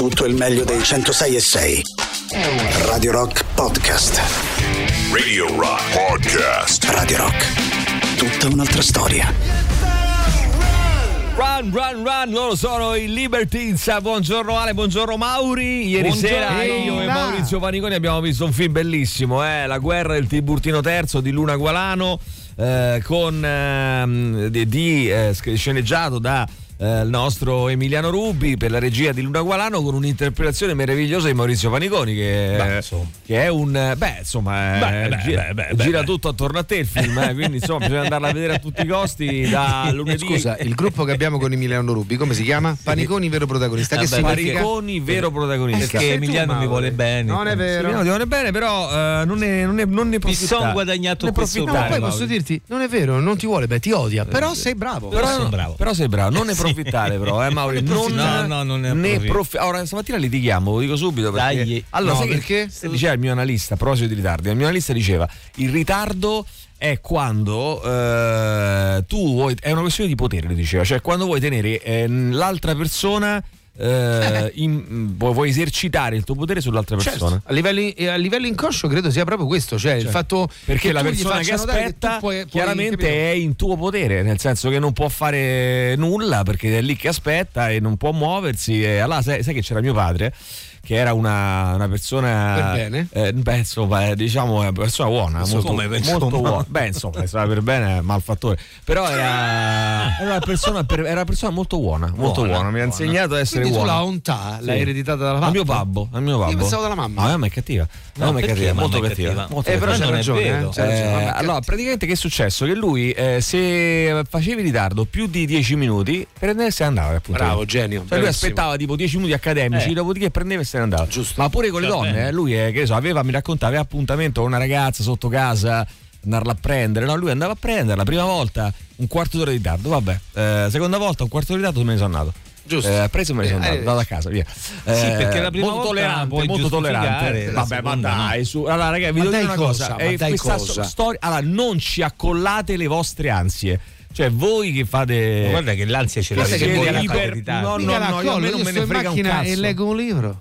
Tutto il meglio dei 106 e 6. Radio Rock Podcast. Radio Rock Podcast. Radio Rock. Tutta un'altra storia. Run, run, run, loro sono i Libertines. Buongiorno Ale, buongiorno Mauri. Ieri Buongiorno. sera io e Maurizio Paniconi abbiamo visto un film bellissimo, eh? La guerra del Tiburtino III di Luna Gualano, eh, con, ehm, di, di, eh, sceneggiato da eh, il nostro Emiliano Rubi per la regia di Luna Gualano con un'interpretazione meravigliosa di Maurizio Paniconi che, Beh, insomma. che è un beh insomma eh, Beh, beh, gira, beh, beh, gira beh. tutto attorno a te il film eh, quindi insomma bisogna andarla a vedere a tutti i costi da lunedì Scusa, il gruppo che abbiamo con Emiliano Rubi, come si chiama? Paniconi vero protagonista. Che Vabbè, significa? Paniconi vero protagonista Perché Emiliano mi vuole bene. Non è vero. Emiliano ti vuole bene, però eh, non, ne, non, ne, non ne Mi profittare. son guadagnato Ne questo No, poi posso dirti, non è vero, non ti vuole, beh, ti odia, però sei bravo. Però Però, sono bravo. però sei bravo, non ne approfittare però, eh Mauri, non, No, no, non ne profi- Ora stamattina litighiamo, lo dico subito perché Dai. Allora, No, sai perché? se diceva il mio analista, a proposito di ritardi, il mio analista diceva "Il ritardo è quando eh, tu vuoi è una questione di potere", diceva, cioè quando vuoi tenere eh, l'altra persona eh, in- vuoi, esercitare il tuo potere sull'altra Certo, persona. a, livello, a livello inconscio credo sia proprio questo, cioè il fatto Perché che la persona che aspetta tu puoi- puoi, chiaramente capito? è in tuo potere, nel senso che non può fare nulla perché è lì che aspetta e non può muoversi. E allora sai, sai che c'era mio padre che era una, una persona Per bene? eh, beh, insomma, eh, diciamo una persona buona, molto, come, molto buona. Beh, insomma, stava per bene, malfattore. Però era, era una persona per- era una persona molto buona, molto buona, Buona, mi ha buona. insegnato ad essere Quindi tu buona. la ontà Sì. l'hai ereditata dalla Al mio babbo, al mio babbo. pensavo dalla mamma. La mamma è cattiva. La No, mamma è cattiva, molto mamma cattiva. cattiva? molto Eh, però cattiva. eh, c'è ragione, Eh, mamma allora, praticamente che è successo? Che lui, eh, se facevi ritardo più di 10 minuti, prendeva e se andava. Appunto. Bravo, genio, Cioè, lui aspettava tipo 10 minuti accademici, Eh. dopodiché prendeva e se ne andava. Giusto. Ma pure con le donne, eh, lui eh, che so, aveva, mi raccontava, aveva appuntamento con una ragazza sotto casa. Andarla a prendere, no? Lui andava a prenderla, prima volta un quarto d'ora di ritardo, vabbè, Eh, seconda volta un quarto d'ora di ritardo me ne sono andato. Giusto. Eh, preso e me ne sono Eh, andato, andato a casa, via. Eh, perché la prima molto volta tollerante, molto tollerante. Vabbè, ma seconda no. dai, su. Allora, ragazzi, vi Ma devo dire dai una cosa? cosa. Ma eh, dai questa cosa? storia. Allora, non ci accollate le vostre ansie. Cioè, voi che fate. Ma Guarda che l'ansia ce l'ha Che voi la iper- no, Mica la no, io- me non io me ne frega un macchina e cazzo. leggo un libro.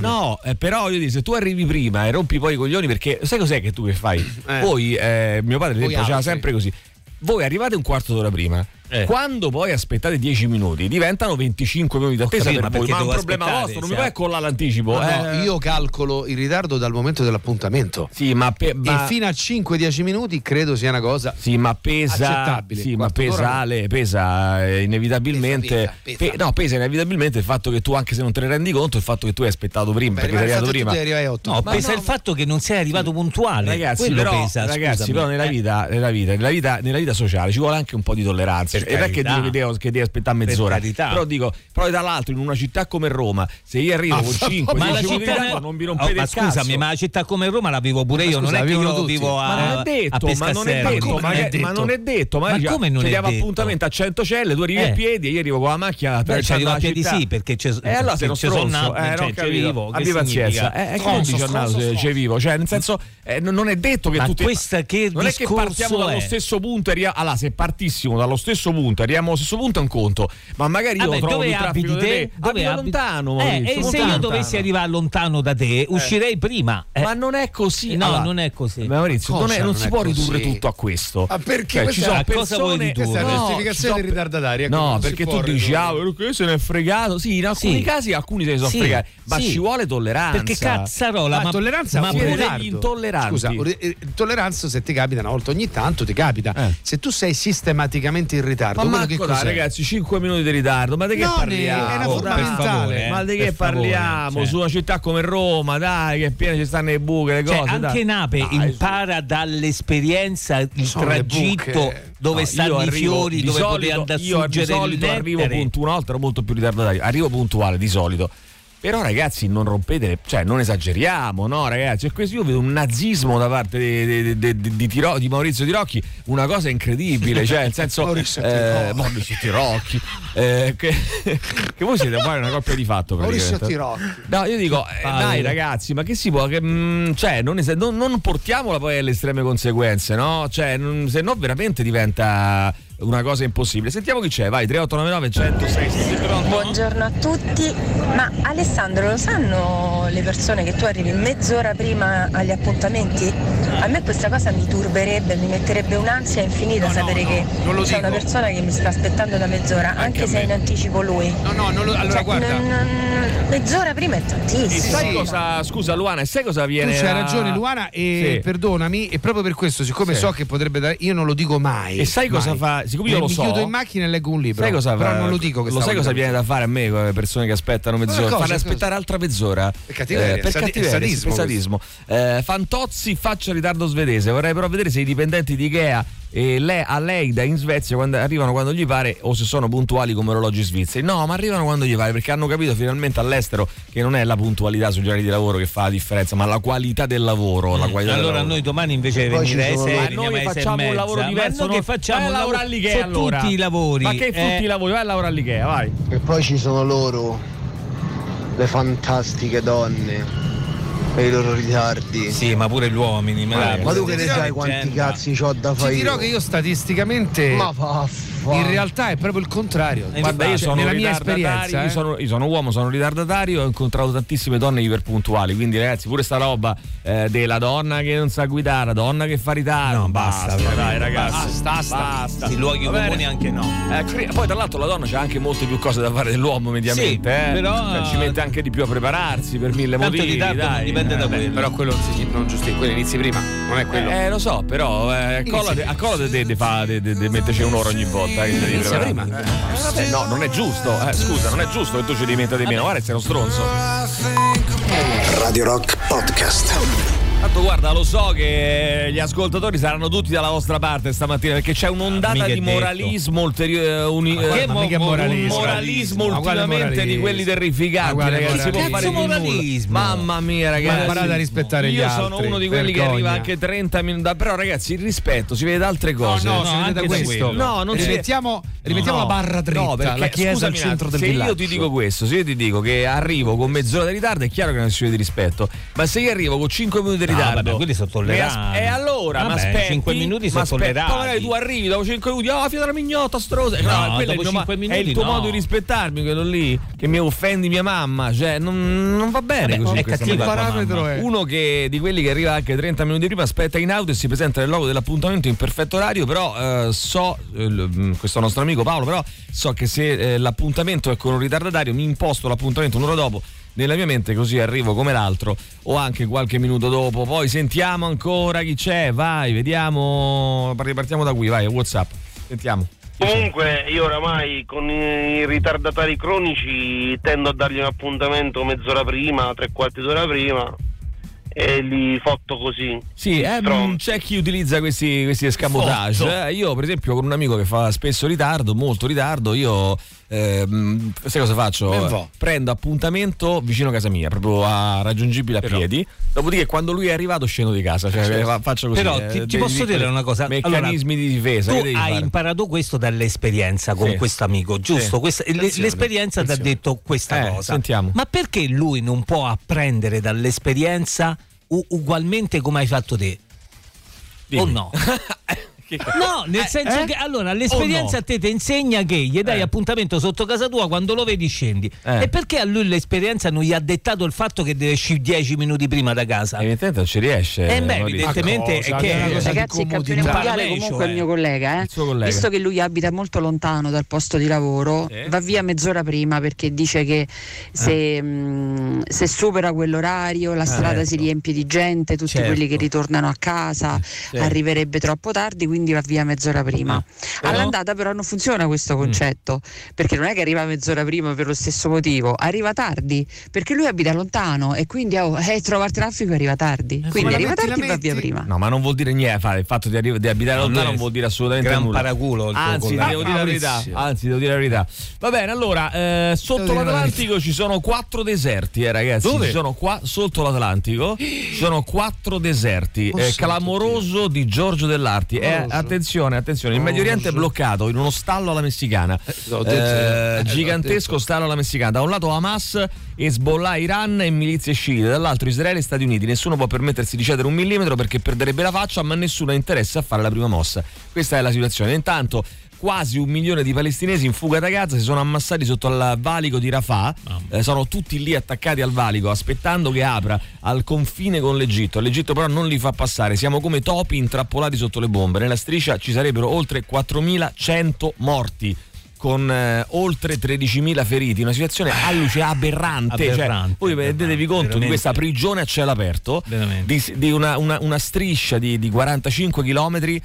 No, no eh, però io dico, se tu arrivi prima e rompi poi i coglioni, perché sai cos'è che tu che fai? Eh. Voi, eh, mio padre faceva altri. sempre così. Voi arrivate un quarto d'ora prima. Eh. Quando poi aspettate 10 minuti diventano 25 minuti d'attesa capito, per ma voi, perché ma è un problema vostro, non mi se- puoi accollare l'anticipo. No, no, eh. io calcolo il ritardo dal momento dell'appuntamento. Sì, ma, pe- ma- E fino a 5-10 minuti credo sia una cosa. Sì, ma pesa. Accettabile. Sì, ma Quarto pesa, no. Eh, inevitabilmente. Pesa, pesa, pesa. pe- no, pesa inevitabilmente il fatto che tu, anche se non te ne rendi conto, il fatto che tu hai aspettato prima, Beh, perché sei arrivato prima. tu devi arrivare a 8. No, Ma pesa no, il fatto che non sei arrivato puntuale. Ragazzi, Quello però, pesa, ragazzi però nella Eh. vita, nella, vita, nella, vita, nella vita sociale ci vuole anche un po' di tolleranza. Per e non è che dico che devo, che devi aspettare mezz'ora. carità. Però dico, però dall'altro in una città come Roma, se io arrivo Ah, con ma 5 Ma la 10 minuti di città ritardo, non Oh, rompete ma il scusami, cazzo. ma la città come Roma la vivo pure io, Ma non scusa, è che io tutti. vivo a Ma non è detto, ma non è detto, come ma, non è che- ma detto? non è detto, magari Ma come non ci è diamo detto? appuntamento a 100 celle, tu arrivi Eh. a piedi e io arrivo con la macchina Beh, ci arrivo a piedi sì, perché c'è Eh, allora sono nato, eh, cioè, non ci capito. vivo, abbi pazienza. significa? Eh, dici stronzo, andato, stronzo. ci vivo, cioè nel senso eh, non è detto che Ma tutti questa che non è che discorso partiamo dallo è? stesso punto e allora se partissimo dallo stesso punto arriviamo allo stesso punto è un conto, ma magari io Vabbè, trovo dove abiti di te? te, abito abiti? lontano, Eh, Maurizio, e molto se io dovessi arrivare lontano da te, uscirei prima. Eh, Ma non è così. No, Allora, non è così. Maurizio, non, è- non non si è può così? ridurre tutto a questo. Ma perché Cioè, ci sono a cosa vuoi persone ridurre? Questa è la No, giustificazione sono dei ritardatari. No, perché tu dici, ah, perché se ne è fregato. Sì, in alcuni casi alcuni se ne sono fregati, ma ci vuole tolleranza. Perché cazzarola, Ma, ma, tolleranza ma pure ritardo. intolleranti. Scusa, eh, eh, tolleranza se ti capita una volta ogni tanto ti capita. Eh. Se tu sei sistematicamente in ritardo, Ma quello che Marco, dai, ragazzi, 5 minuti di ritardo, ma di che No, parliamo? è Dai, fondamentale. eh, ma di che per favore, parliamo? cioè. Su una città come Roma, dai, che piena ci stanno le buche, le Cioè, cose. anche dai. Nape Dai, impara dall'esperienza il tragitto dove No, stanno i fiori, di dove solito- potevi andare a io di solito arrivo puntuale, una volta ero molto più ritardatario, arrivo puntuale di solito. Però ragazzi non rompete, le- cioè non esageriamo, no ragazzi? E questo io vedo un nazismo da parte di, di- di- di- di Tiro- di Maurizio Tirocchi, una cosa incredibile, cioè nel senso... Maurizio eh, Tirocchi. Maurizio Tirocchi, eh, che, che voi siete poi una coppia di fatto Maurizio. Tirocchi. No, io dico, eh, dai ragazzi, ma che si può? Che, mm, cioè, non, es- non- non portiamola poi alle estreme conseguenze, no? Cioè, non- se no veramente diventa una cosa impossibile. Sentiamo chi c'è, vai 3899 106 sei pronto? Buongiorno a tutti, ma Alessandro lo sanno le persone che tu arrivi mezz'ora prima agli appuntamenti? A me questa cosa mi turberebbe, mi metterebbe un'ansia infinita No, no, sapere no, che non lo c'è una dico. persona che mi sta aspettando da mezz'ora, Anche anche, se me. in anticipo lui. No, no, non lo- allora Cioè, guarda. non- non- mezz'ora prima è E tantissimo. sai cosa, scusa Luana, e sai cosa Tu viene? c'hai a- ragione Luana e Sì. perdonami e proprio per questo siccome Sì. so che potrebbe dare io non lo dico mai E sai cosa mai. fa? Siccome io Eh, lo mi so. chiudo in macchina e leggo un libro Sai cosa però fa- non lo dico che Lo sai cosa viene da fare a me con le persone che aspettano mezz'ora? cosa, cosa? aspettare altra mezz'ora. Per cattiveria, per sadi- cattiveria, sadismo per sadismo. Eh, Fantozzi faccia ritardo svedese. Vorrei però vedere se i dipendenti di Ikea e lei, a Leida in Svezia quando arrivano quando gli pare o se sono puntuali come orologi svizzeri. No, ma arrivano quando gli pare perché hanno capito finalmente all'estero che non è la puntualità sugli orari di lavoro che fa la differenza, ma la qualità del lavoro. La qualità del Allora lavoro. noi domani invece venire ci ai sono- 6 Ma veniamo noi ai sei e facciamo un lavoro Ma diverso. noi non- che facciamo vai a lavorare all'Ikea su allora. tutti i lavori. Ma che tutti eh. i lavori? Vai a lavorare all'Ikea, vai. E poi ci sono loro, le fantastiche donne, e i loro ritardi. Sì, ma pure gli uomini. me la- Ma tu Ti che ne sai quanti cazzi ho da ti fare dirò io? che io statisticamente Ma vaffa. In realtà è proprio il contrario Guarda, io Cioè, sono nella mia ritardatario, esperienza io, eh. sono, io sono uomo, sono ritardatario, ho incontrato tantissime donne iperpuntuali, quindi ragazzi pure sta roba eh, della donna che non sa guidare, la donna che fa ritardo, No, basta, veramente, dai ragazzi, basta, basta. basta. I luoghi Va bene? comuni anche no. Eh, cre- poi tra l'altro la donna c'ha anche molte più cose da fare dell'uomo mediamente, Sì, eh. però- Cioè, ci mette anche di più a prepararsi per mille Tanto motivi, ritardo non dai. dipende da Eh, quello. però quello non si non giustifica quello inizi prima non è quello Eh, lo so, però eh, di- di- di metterci un'ora ogni volta. eh, che devi Inizia preparare. prima. Eh, vabbè, no, non è giusto. Eh, scusa, non è giusto che tu ci devi mettere di meno. Guarda, sei uno stronzo. Radio Rock Podcast. Tanto guarda, lo so che gli ascoltatori saranno tutti dalla vostra parte stamattina perché c'è un'ondata è di moralismo ulteriore. uni- guarda, ma mica un moralismo. moralismo Ma ultimamente di quelli terrificanti, ragazzi. Si può fare moralismo? Mamma mia, ragazzi. Ma imparate a rispettare gli Io altri, sono uno di quelli che vergogna. arriva anche 30 minuti. Però, ragazzi, il rispetto si vede da altre no cose. no, si vede da questo. No, non si rimettiamo, rimettiamo No, la barra dritta no, perché, la chiesa scusami al centro del se villaggio io ti dico questo, se io ti dico che arrivo con mezz'ora di ritardo è chiaro che è una questione di rispetto ma se io arrivo con 5 minuti di No, ritardo vabbè, quelli sono tolleranti. e allora ma Vabbè, aspetti 5 minuti sono ma tollerati. poi magari tu arrivi dopo 5 minuti oh fino alla mignotta strosa No, quello è il, ma- 5 è il minuti tuo no. modo di rispettarmi quello lì che mi offendi mia mamma cioè non, non va bene Vabbè, così è tua parametro è. Uno che di quelli che arriva anche 30 minuti prima aspetta in auto e si presenta nel logo dell'appuntamento in perfetto orario, però eh, so, eh, mh, questo nostro amico Paolo, però so che se eh, l'appuntamento è con un ritardatario mi imposto l'appuntamento un'ora dopo nella mia mente così arrivo come l'altro o anche qualche minuto dopo. Poi sentiamo ancora chi c'è, vai, vediamo, partiamo da qui, vai, Whatsapp. Sentiamo. Comunque io oramai con i ritardatari cronici tendo a dargli un appuntamento mezz'ora prima, tre quarti d'ora prima e li fotto così. Sì, eh, mh, c'è chi utilizza questi, questi escamotage. Eh. Io, per esempio, con un amico che fa spesso ritardo, molto ritardo, io ehm, sai cosa faccio? Prendo appuntamento vicino a casa mia, proprio a raggiungibile a piedi. Dopodiché, quando lui è arrivato, scendo di casa. Cioè, fa- faccio così. Però eh, ti, ti posso dire una cosa. Meccanismi di difesa. Tu hai fare? imparato questo dall'esperienza con Sì. questo amico, giusto? Sì. Questa- l'esperienza ti ha detto questa Eh, cosa. sentiamo. Ma perché lui non può apprendere dall'esperienza u- ugualmente come hai fatto te? Dimmi. O no? No, nel Eh, senso eh? che allora l'esperienza O a te ti insegna che gli dai Eh. appuntamento sotto casa tua quando lo vedi scendi. Eh. E perché a lui l'esperienza non gli ha dettato il fatto che deve uscire 10 minuti prima da casa? Evidentemente non ci riesce. Eh beh, evidentemente cosa? è che È una cosa di Ragazzi, il campione comodità. mondiale comunque è eh. il mio collega, eh. Il suo collega. Visto che lui abita molto lontano dal posto di lavoro, va via mezz'ora prima perché dice che se, mh, se supera quell'orario la strada si ecco. riempie di gente, tutti Certo. quelli che ritornano a casa, Sì. arriverebbe troppo tardi, quindi va via mezz'ora prima. Però- All'andata però non funziona questo concetto, perché non è che arriva mezz'ora prima per lo stesso motivo, arriva tardi, perché lui abita lontano e quindi oh, eh, trova il traffico e arriva tardi. come Quindi arriva metti, tardi e va via prima. No, ma non vuol dire niente fare. Il fatto di, arri- di abitare No, lontano non è vuol dire assolutamente gran nulla. paraculo Anzi, devo dire la verità. Anzi, devo dire la verità. Va bene, allora, eh, sotto l'Atlantico ci sono quattro deserti, eh, ragazzi. Dove? Ci sono qua sotto l'Atlantico. Ci sono quattro deserti. Oh, Eh, clamoroso di Giorgio Dell'Arti. Eh, Giorgio. Attenzione, attenzione. Il Medio Oriente è bloccato in uno stallo alla messicana. Eh, eh, l'ho gigantesco stallo alla messicana. Da un lato Hamas, Hezbollah, Iran e milizie sciite, dall'altro Israele e Stati Uniti. Nessuno può permettersi di cedere un millimetro perché perderebbe la faccia, ma nessuno ha interesse a fare la prima mossa. Questa è la situazione. Intanto quasi un milione di palestinesi in fuga da Gaza si sono ammassati sotto il valico di Rafah, eh, sono tutti lì attaccati al valico aspettando che apra al confine con l'Egitto. L'Egitto però non li fa passare, siamo come topi intrappolati sotto le bombe. Nella striscia ci sarebbero oltre 4100 morti con eh, oltre 13.000 feriti, una situazione alluce aberrante. Cioè, Aberrante, voi aberrante, rendetevi conto di veramente. questa prigione a cielo aperto, di, di una, una- una striscia di, di 45 km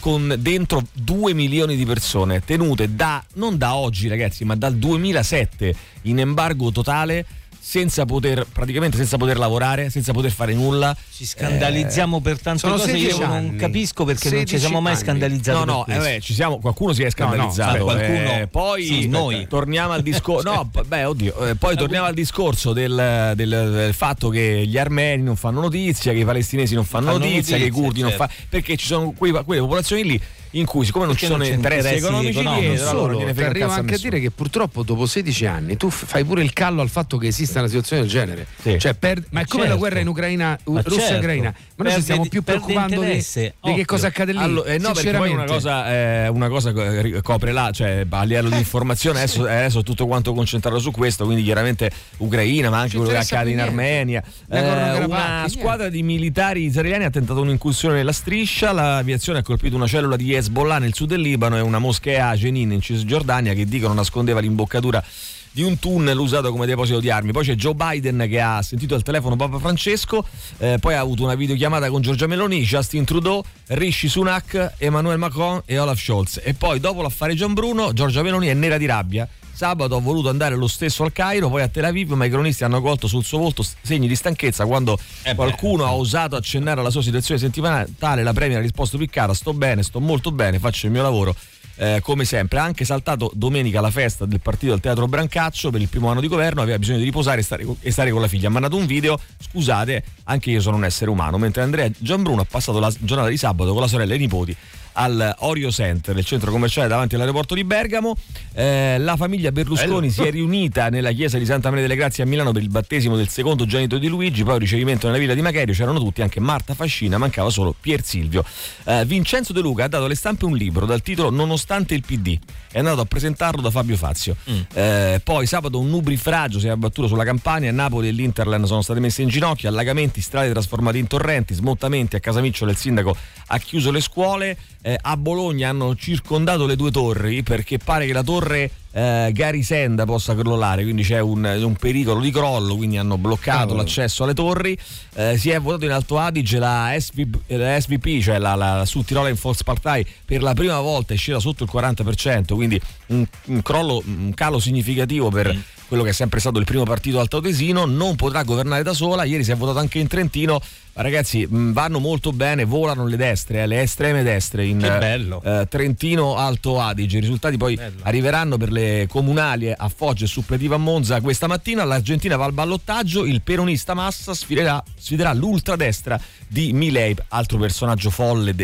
con dentro 2 milioni di persone tenute da, non da oggi ragazzi, ma dal 2007 in embargo totale senza poter, praticamente senza poter lavorare, senza poter fare nulla. Ci scandalizziamo per tante sono cose. Io 16 non anni. capisco perché non ci 16 siamo mai anni. scandalizzati. No, per no, eh, beh, ci siamo, qualcuno si è scandalizzato. No, no, qualcuno- eh, poi sì, noi. torniamo al discorso. No, beh, oddio, eh, poi torniamo al discorso del, del- del fatto che gli armeni non fanno notizia, che i palestinesi non fanno, Fanno notizia, che i notizia, curdi non certo. fanno. Perché ci sono quei- quelle popolazioni lì in cui, siccome non ci sono non interessi, economici economici, dietro, Non allora solo, non arriva a anche a nessuno. dire che purtroppo dopo 16 anni tu fai pure il callo al fatto che esista una situazione del genere. Sì. Cioè, per- ma è come la certo. guerra in Ucraina, Ma Russia e certo. Ucraina. Ma noi ci stiamo più preoccupando di, di che cosa accade lì. Allora, eh, no, perché poi una cosa, eh, una cosa eh, copre là, cioè a livello di informazione adesso, adesso tutto quanto concentrato su questo, quindi chiaramente Ucraina, ma anche Ci quello che accade in niente. Armenia. Nagorno-Karabakh, una squadra di militari israeliani ha tentato un'incursione nella striscia, l'aviazione ha colpito una cellula di Hezbollah nel sud del Libano e una moschea a Jenin in Cisgiordania che dicono nascondeva l'imboccatura di un tunnel usato come deposito di armi. Poi c'è Joe Biden che ha sentito al telefono Papa Francesco, eh, poi ha avuto una videochiamata con Giorgia Meloni, Justin Trudeau, Rishi Sunak, Emmanuel Macron e Olaf Scholz. E poi dopo l'affare Gianbruno, Giorgia Meloni è nera di rabbia. Sabato ha voluto andare lo stesso al Cairo, poi a Tel Aviv, ma i cronisti hanno colto sul suo volto segni di stanchezza quando beh, qualcuno ha osato accennare alla sua situazione sentimentale. La Premier ha risposto piccata: Sto bene, sto molto bene, faccio il mio lavoro. eh, come sempre, ha anche saltato domenica la festa del partito del Teatro Brancaccio per il primo anno di governo, aveva bisogno di riposare e stare, e stare con la figlia. Ha mandato un video, scusate, anche io sono un essere umano, mentre Andrea Gianbruno ha passato la giornata di sabato con la sorella e i nipoti al Orio Center, il centro commerciale davanti all'aeroporto di Bergamo. Eh, la famiglia Berlusconi si è riunita nella chiesa di Santa Maria delle Grazie a Milano per il battesimo del secondo genito di Luigi, poi il ricevimento nella villa di Macherio, c'erano tutti, anche Marta Fascina, mancava solo Pier Silvio. Eh, Vincenzo De Luca ha dato alle stampe un libro dal titolo Nonostante il PD, è andato a presentarlo da Fabio Fazio. Eh, poi sabato un nubrifragio si è abbattuto sulla Campania, Napoli e l'Interland sono state messe in ginocchio, allagamenti, strade trasformate in torrenti, smottamenti a Casamiccio il sindaco ha chiuso le scuole, eh, a Bologna hanno circondato le due torri perché pare che la torre eh, Garisenda possa crollare, quindi c'è un, un pericolo di crollo, quindi hanno bloccato Cavolo. l'accesso alle torri. Eh, si è votato in Alto Adige la, SV la SVP, cioè la, la Südtiroler Volkspartei, per la prima volta è scesa sotto il 40%, quindi un, un crollo, un calo significativo per quello che è sempre stato il primo partito altoatesino, non potrà governare da sola, ieri si è votato anche in Trentino, ragazzi mh, vanno molto bene, volano le destre, eh, le estreme destre in bello. eh, Trentino Alto Adige, i risultati poi arriveranno per le comunali a Foggia e suppletiva a Monza questa mattina, l'Argentina va al ballottaggio, il peronista Massa sfiderà, sfiderà l'ultradestra di Milei, altro personaggio folle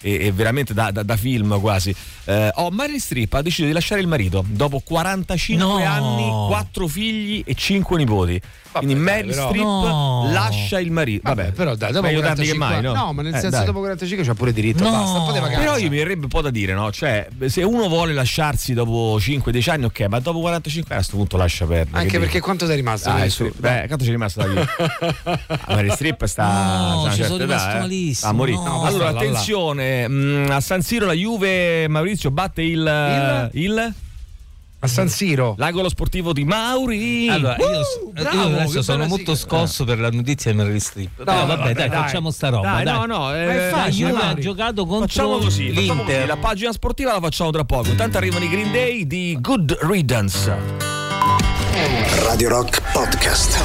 e, veramente da, da- da film quasi. Eh, oh, Meryl Streep ha deciso di lasciare il marito dopo 45 No. anni, 4 figli e 5 nipoti. Quindi Meryl però- Streep No. lascia il marito. Vabbè, Vabbè, però dai, dopo meglio 45 tardi che mai, no? No, ma nel Eh, senso dai. dopo 45 c'ha pure diritto, No. basta. Però io mi verrebbe un po' da dire, no? Cioè, se uno vuole lasciarsi dopo 5-10 anni, ok, ma dopo 45 anni a questo punto lascia perdere. Anche che perché dico? quanto sei rimasto? Ah, su- beh, quanto ci è rimasto da vita? Ah, Meryl Streep sta, No, ci sono rimasto eh. malissimo, a morire. no. allora, attenzione, mh, a San Siro la Juve Maurizio batte il, il? A San Siro. l'angolo sportivo di Mauri. Allora, io, Uh, io bravo, adesso che sono molto sigla. scosso per la notizia di Meryl Streep. Dai, vabbè, dai, dai. facciamo sta roba. Dai, dai. no, no, eh, Ma è La facile, Juve ha giocato contro Facciamo così, facciamo così, l'Inter. la pagina sportiva la facciamo tra poco. Intanto arrivano i Green Day di Good Riddance. Radio Rock Podcast.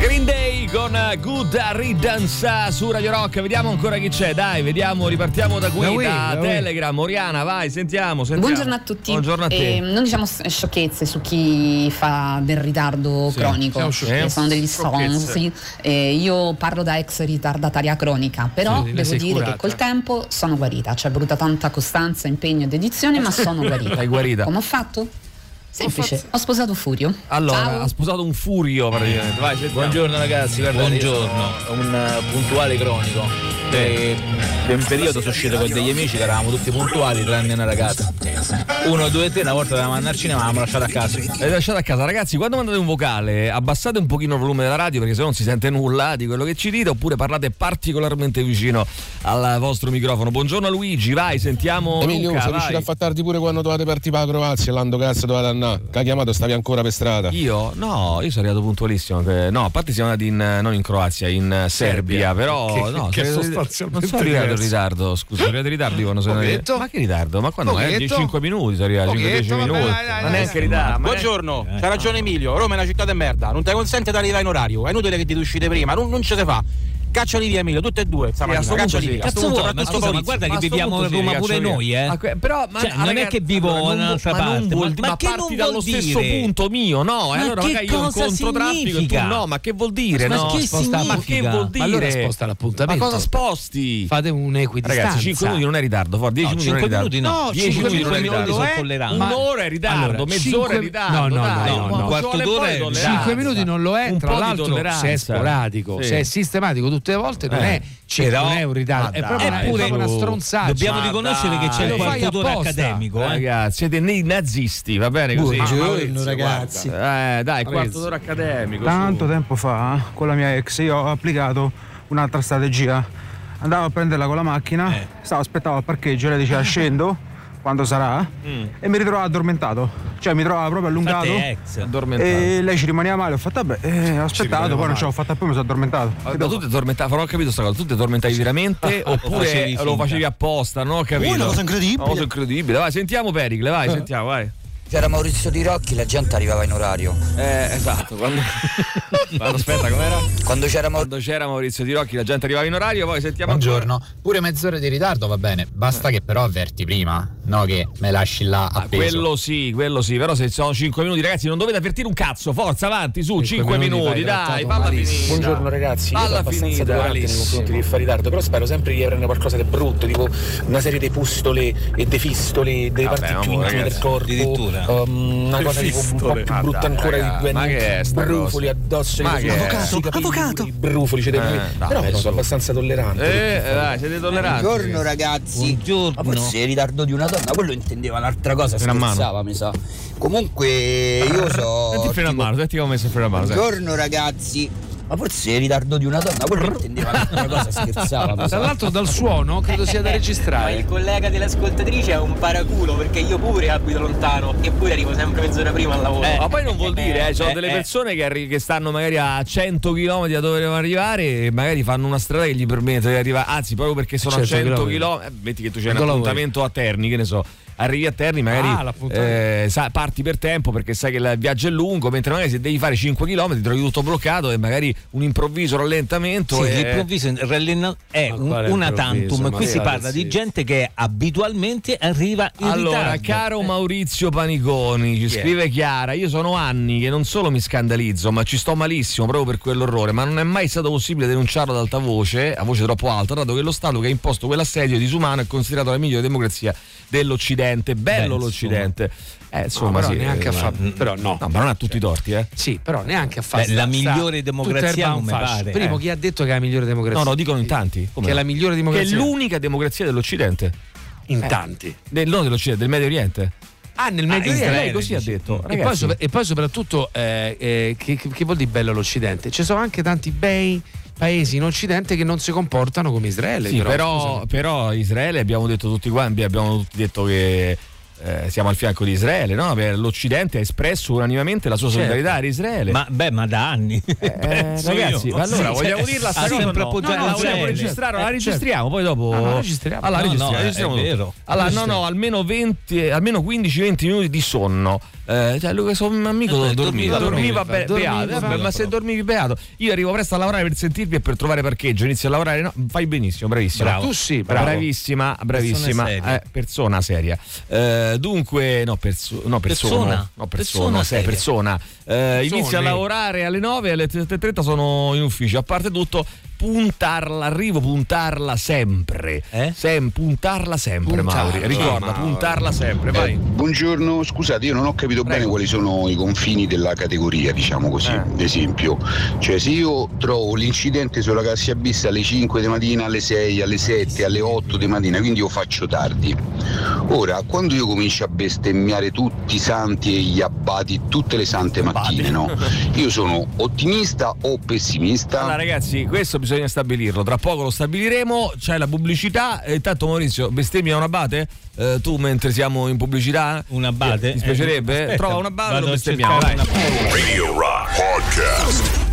Green Day con Good Riddance su Radio Rock. Vediamo ancora chi c'è. Dai, vediamo, ripartiamo da qui, Da da, qui, da. Telegram. Oriana, vai, sentiamo, sentiamo. Buongiorno a tutti. Buongiorno a te. Eh, non diciamo sciocchezze su chi fa del ritardo Sì, cronico, siamo sciocchezze. Eh, sono degli stronzi. Eh, io parlo da ex ritardataria cronica, però Sì, devo dire curata. che col tempo sono guarita. Ci è voluta tanta costanza, impegno ed edizione, ma sono guarita. Sei guarita. Come ho fatto? Semplice, ho sposato Furio. Allora, Ciao. ha sposato un furio praticamente. Vai. Buongiorno ragazzi, guarda, io Buongiorno. un eh, puntuale cronico. E per un periodo sono uscito con degli amici che eravamo tutti puntuali, tranne una ragazza. Uno, due, tre, una volta dovevamo andare al cinema, l'avevamo lasciata a casa. L'avete lasciata a casa, ragazzi. Quando mandate un vocale, abbassate un pochino il volume della radio perché se no non si sente nulla di quello che ci dite, oppure parlate particolarmente vicino al vostro microfono. Buongiorno Luigi, vai, sentiamo. Emilio, Luca, sei riuscito a far tardi pure quando dovete partire per la Croazia, l'ando cazzo dovete andare. Che ha chiamato, stavi ancora per strada. Io? No, io sono arrivato puntualissimo. No, a parte siamo andati in, non in Croazia, in eh, Serbia, Serbia. però Che- no, che sono- sostanzialmente non sono arrivato in ritardo, scusa, sono arrivato in ritardo quando sono Pochetto? Ma che ritardo? Ma quando? Eh, Pochetto? 5 minuti sono arrivato, 5-10 Pochetto, vabbè, minuti. dai, dai, ma neanche dai. ritardo. ma Buongiorno, c'ha ragione Emilio, Roma è una città di merda, non ti consente di arrivare in orario, è inutile che ti uscite prima, non, non ce si fa. Cacciali via Emilio, tutte e due, stamattina, cacciali via. Cazzo vuoi? Ma scusa, guarda che viviamo a Roma pure noi, eh. Ah, que- però, ma, Cioè, non è che vivo allora, un'altra ma parte, vuol ma- che non dallo vuol stesso dire? punto mio, no? E Ma allora che magari io incontro traffico e tu no, ma che vuol dire? Ma no? che Sposta- Ma che vuol Ma dire? allora sposta l'appuntamento. Ma cosa sposti? Fate un'equidistanza. Ragazzi, 5 minuti non è ritardo, for 10 No, minuti non è 5 ritardo. no. 10 cinque minuti non è ritardo. Un'ora è ritardo, mezz'ora è ritardo. no, no, no, no, ma no. ci quarto vuole d'ora poi è tolleranza. 5 minuti non lo è, Un tra po' di l'altro se è sporadico, se è sistematico tutte le volte non Eh. è, cioè, Però- non è un ritardo, è proprio, una, è su. proprio una stronzata. Dobbiamo riconoscere che c'è il quarto d'ora apposta. accademico, eh. Ragazzi, siete nei nazisti, va bene così? Buongiorno ragazzi. Eh, dai, quarto d'ora accademico. Tanto su. tempo fa con la mia ex io ho applicato un'altra strategia. Andavo a prenderla con la macchina, Eh. stavo aspettavo al parcheggio, lei diceva scendo quando sarà Mm. e mi ritrovavo addormentato. Cioè mi trovavo proprio allungato ex. Addormentato. e lei ci rimaneva male. Ho fatto vabbè, eh, ho aspettato, poi non ce l'ho fatta più, mi sono addormentato. Ma tu ti addormentavi, non ho capito sta cosa, tu ti addormentavi veramente oppure facevi lo facevi apposta, non ho capito. Una cosa incredibile. Una cosa incredibile. Vai, sentiamo Pericle, vai, sentiamo, vai. C'era Maurizio Di Rocchi, la gente arrivava in orario. Eh, esatto, quando... quando aspetta, com'era? Quando c'era Maurizio Quando c'era Maurizio Di Rocchi la gente arrivava in orario, poi sentiamo ancora. Buongiorno, pure mezz'ora di ritardo va bene, basta che però avverti prima, no che me lasci là Ah, appeso. quello sì, quello sì, però se sono 5 minuti ragazzi non dovete avvertire un cazzo, forza avanti, su, 5 minuti, minuti, vai, dai, palla finita. Buongiorno ragazzi, io Palla sono abbastanza finita, tollerante nei confronti di fare ritardo, però spero sempre di averne qualcosa di brutto, tipo una serie di pustole e di fistole, delle Vabbè, parti più intime del corpo, addirittura. um, una cosa tipo un po' fistole. più brutta dai, ancora raga, di due brufoli addosso, Ma che avvocato, capelli, avvocato. i brufoli, cioè, Eh, però su. sono abbastanza tollerante. Eh, eh, dai, siete tolleranti. Buongiorno ragazzi. Buongiorno. Ma forse il ritardo di una donna, quello intendeva un'altra cosa, Freno a mano. scherzava, mi sa. Comunque io so. Senti freno a mano, senti come ho messo il freno a mano. Buongiorno ragazzi. Ma forse il ritardo di una donna, quello intendeva un'altra cosa, scherzava. Tra l'altro dal suono credo sia da registrare. collega dell'ascoltatrice è un paraculo perché io pure abito lontano eppure arrivo sempre mezz'ora prima al lavoro. Ma poi non vuol dire, eh, ci sono eh, delle eh. persone che, arri- che stanno magari a 100 km da dove devono arrivare e magari fanno una strada che gli permette di arrivare, anzi proprio perché sono 100 a 100 chilometri. km, eh, metti che tu c'hai un lavori. appuntamento a Terni, che ne so, arrivi a Terni magari Ah, eh, sa- parti per tempo perché sai che il viaggio è lungo, mentre magari se devi fare 5 km trovi tutto bloccato e magari un improvviso rallentamento Sì, e- l'improvviso rallena- è un- una tantum. Qui si parla sì. di gente che abitualmente arriva in Allora, ritardo. caro Maurizio Paniconi, ci è? scrive Chiara, io sono anni che non solo mi scandalizzo, ma ci sto malissimo proprio per quell'orrore, ma non è mai stato possibile denunciarlo ad alta voce, a voce troppo alta, dato che lo Stato che ha imposto quell'assedio disumano è considerato la migliore democrazia dell'Occidente. Bello Beh, l'Occidente. Eh, insomma, però sì, neanche eh, a fa- ma- però no. No, ma non ha tutti i torti, eh. Sì, però neanche a fare Beh, la sta- migliore sta- democrazia non un mi pare, Primo, eh. chi ha detto che è la migliore democrazia? No, no, dicono in tanti. Come Che è no? la migliore Che è democrazia. l'unica democrazia dell'Occidente. In tanti. Del, non dell'Occidente, del Medio Oriente. Ah, nel Medio Israele, Oriente. lei così ha detto. E poi, e poi soprattutto, eh, eh, che, che vuol dire bello l'Occidente? Ci sono anche tanti bei paesi in Occidente che non si comportano come Israele. Sì, però, però Israele abbiamo detto tutti quanti, abbiamo tutti detto che eh, siamo al fianco di Israele, no? L'Occidente ha espresso unanimemente la sua Certo. solidarietà ad Israele. Ma, beh, ma da anni. Eh, ragazzi, io. allora Sì, vogliamo cioè, dirla sta cosa? sempre No, no, la vogliamo registrare, la Eh, registriamo, poi dopo. Ah, la registriamo? Allora, No, registriamo, no, registriamo. Allora, no, no, almeno 20, almeno 15-20 minuti di sonno. Eh, cioè, lui sono un amico Eh, dormiva, dormiva, dormiva, be- dormiva, beato. Vabbè, ma se dormivi beato, io arrivo presto a lavorare per sentirvi e per trovare parcheggio, inizio a lavorare. No, fai benissimo, bravissimo. Bravo. Tu sì, bravo. Bravissima, bravissima. Persona seria. Eh, persona seria. Eh, dunque, no, perso- no persona. Persona. No, persona, Persona sei persona. Eh, inizio a lavorare alle 9 alle 7.30 sono in ufficio. A parte tutto, puntarla, arrivo, puntarla sempre. Sem- puntarla sempre, Mauri. Ricorda, puntarla sempre, vai. Eh, buongiorno, scusate, io non ho capito bene quali sono i confini della categoria, diciamo così. Eh. Ad esempio, cioè se io trovo l'incidente sulla Cassia Bis alle 5 di mattina, alle 6, alle 7, alle 8 di mattina, quindi io faccio tardi. Ora, quando io comincio a bestemmiare tutti i santi e gli abbati tutte le sante mattine, no? Io sono ottimista o pessimista? Allora ragazzi, questo bisogna stabilirlo, tra poco lo stabiliremo, c'è la pubblicità e intanto Maurizio, bestemmia un abate? Eh, tu mentre siamo in pubblicità? Un abate? Ti piacerebbe? Eh, aspetta, Trova un abate e lo bestemmiamo, dai. Radio Rock Podcast.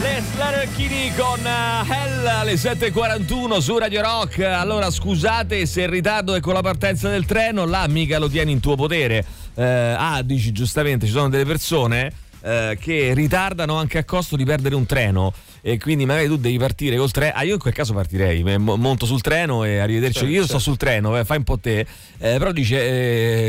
Les Larocchini con eh, Hell alle 7.41 su Radio Rock. Allora scusate se in ritardo è con la partenza del treno, là mica lo tieni in tuo potere. Eh, ah, dici giustamente, ci sono delle persone eh, che ritardano anche a costo di perdere un treno. E quindi magari tu devi partire col treno. Ah, io in quel caso partirei, monto sul treno e arrivederci. Certo, io sto certo. sul treno, eh, fai un po' te. Eh, però dice,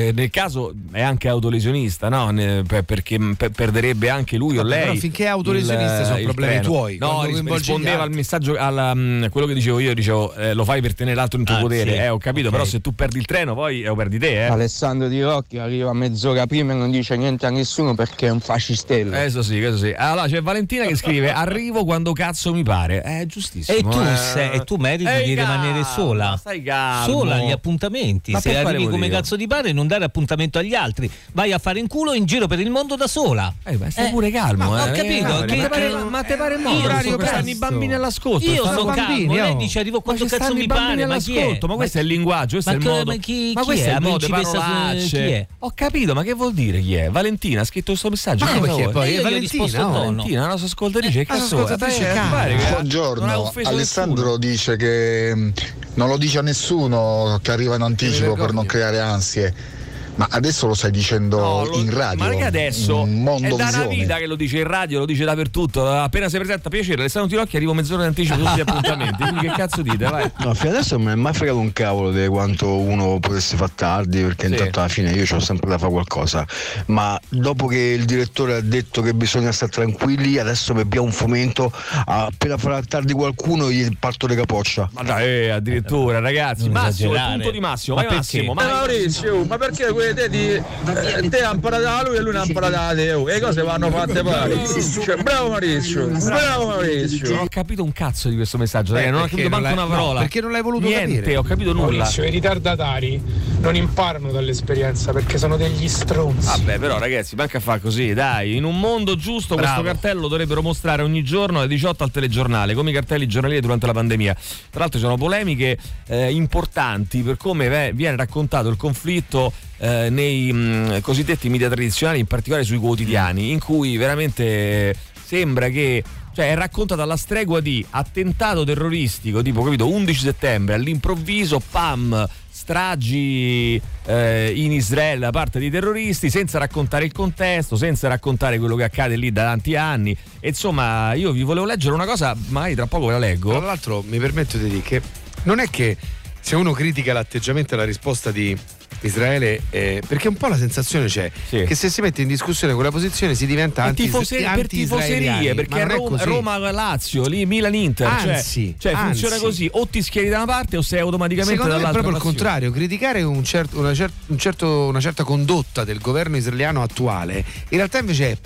eh, nel caso è anche autolesionista, no? Ne- per- perché per- perderebbe anche lui o lei. però finché è autolesionista il- sono il problemi treno. tuoi, No, ris- rispondeva al messaggio, alla, mm, quello che dicevo io, dicevo, eh, lo fai per tenere l'altro in tuo Ah, potere. sì. Eh, ho capito, Ok. però se tu perdi il treno poi eh, lo perdi te, eh. Alessandro Di Rocchi arriva mezz'ora prima e non dice niente a nessuno perché è un fascistello. Questo sì, questo sì. Allora c'è Valentina che scrive: Arrivo quando cazzo mi pare. È giustissimo. E tu, eh. sei- e tu meriti Ehi, di calma, rimanere sola. Calmo. Sola agli appuntamenti. Ma Se arrivi come motivo? cazzo ti pare, non dare appuntamento agli altri. Vai a fare in culo in giro per il mondo da sola. Eh, ma stai pure calmo, ma eh. Ho capito. Ma che- te pare- che- ma te pare Io modo? sono Stanno calmo. i bambini all'ascolto. Io stanno sono calmo. Lei oh. dice arrivo quando Ma ci cazzo stanno mi pare. Ma chi è? ma questo è il linguaggio, questo Ma è il che- modo. ma chi- è? è parolacce. chi è? Ho capito, ma che vuol dire chi è? Valentina ha scritto questo messaggio. Ma Che come chi è poi? È Valentina, la nostra ascoltatrice. Che Eh, cazzo la ha Buongiorno, Alessandro dice che mh, non lo dice a nessuno che arriva in anticipo per non creare ansie. Ma adesso lo stai dicendo No, lo- in radio. Ma che adesso è da una vita che lo dice in radio, lo dice dappertutto. Appena si presenta piacere, Alessandro Tirocchi arrivo mezz'ora in anticipo tutti gli appuntamenti. Quindi che cazzo dite? Vai. No, fino adesso non mi è mai fregato un cavolo di quanto uno potesse fare tardi, perché Sì. intanto alla fine io ho sempre da fare qualcosa. Ma dopo che il direttore ha detto che bisogna stare tranquilli, adesso abbiamo un fomento, appena farà tardi qualcuno gli parto di capoccia. Ma dai, eh, addirittura, ragazzi. Non Massimo, il esagerare. punto di Massimo. Ma Vai perché? Massimo, vai. Maurizio, ma perché quelle te, di, eh, te da lui e lui ha imparato da te? oh, E le cose vanno fatte pari. Cioè, bravo Maurizio, bravo Maurizio. Non ho capito un cazzo di questo messaggio, Eh, non ho capito manco una parola. no, perché non l'hai voluto Niente, capire? ho capito nulla. Maurizio, i ritardatari non imparano dall'esperienza perché sono degli stronzi. Vabbè, però, ragazzi, manca a fare così, dai. In un mondo giusto, Bravo. questo cartello lo dovrebbero mostrare ogni giorno alle 18 al telegiornale, come i cartelli giornalieri durante la pandemia. Tra l'altro, ci sono polemiche eh, importanti per come viene raccontato il conflitto eh, nei mh, cosiddetti media tradizionali, in particolare sui quotidiani, in cui veramente sembra che. Cioè è raccontata alla stregua di attentato terroristico tipo capito 11 settembre all'improvviso pam stragi eh, in Israele da parte dei terroristi senza raccontare il contesto, senza raccontare quello che accade lì da tanti anni. E insomma, io vi volevo leggere una cosa, magari tra poco ve la leggo. Tra l'altro mi permetto di dire che non è che se uno critica l'atteggiamento e la risposta di Israele, eh, perché un po' la sensazione c'è che se si mette in discussione quella posizione si diventa anti tifose- per tifoserie, perché è Roma, Roma-Lazio, lì Milan-Inter, cioè- Anzi, cioè, funziona anzi. così, o ti schieri da una parte o sei automaticamente Secondo me è dall'altra. proprio il nazione. contrario, criticare un certo- una, cer- un certo- una certa condotta del governo israeliano attuale in realtà invece è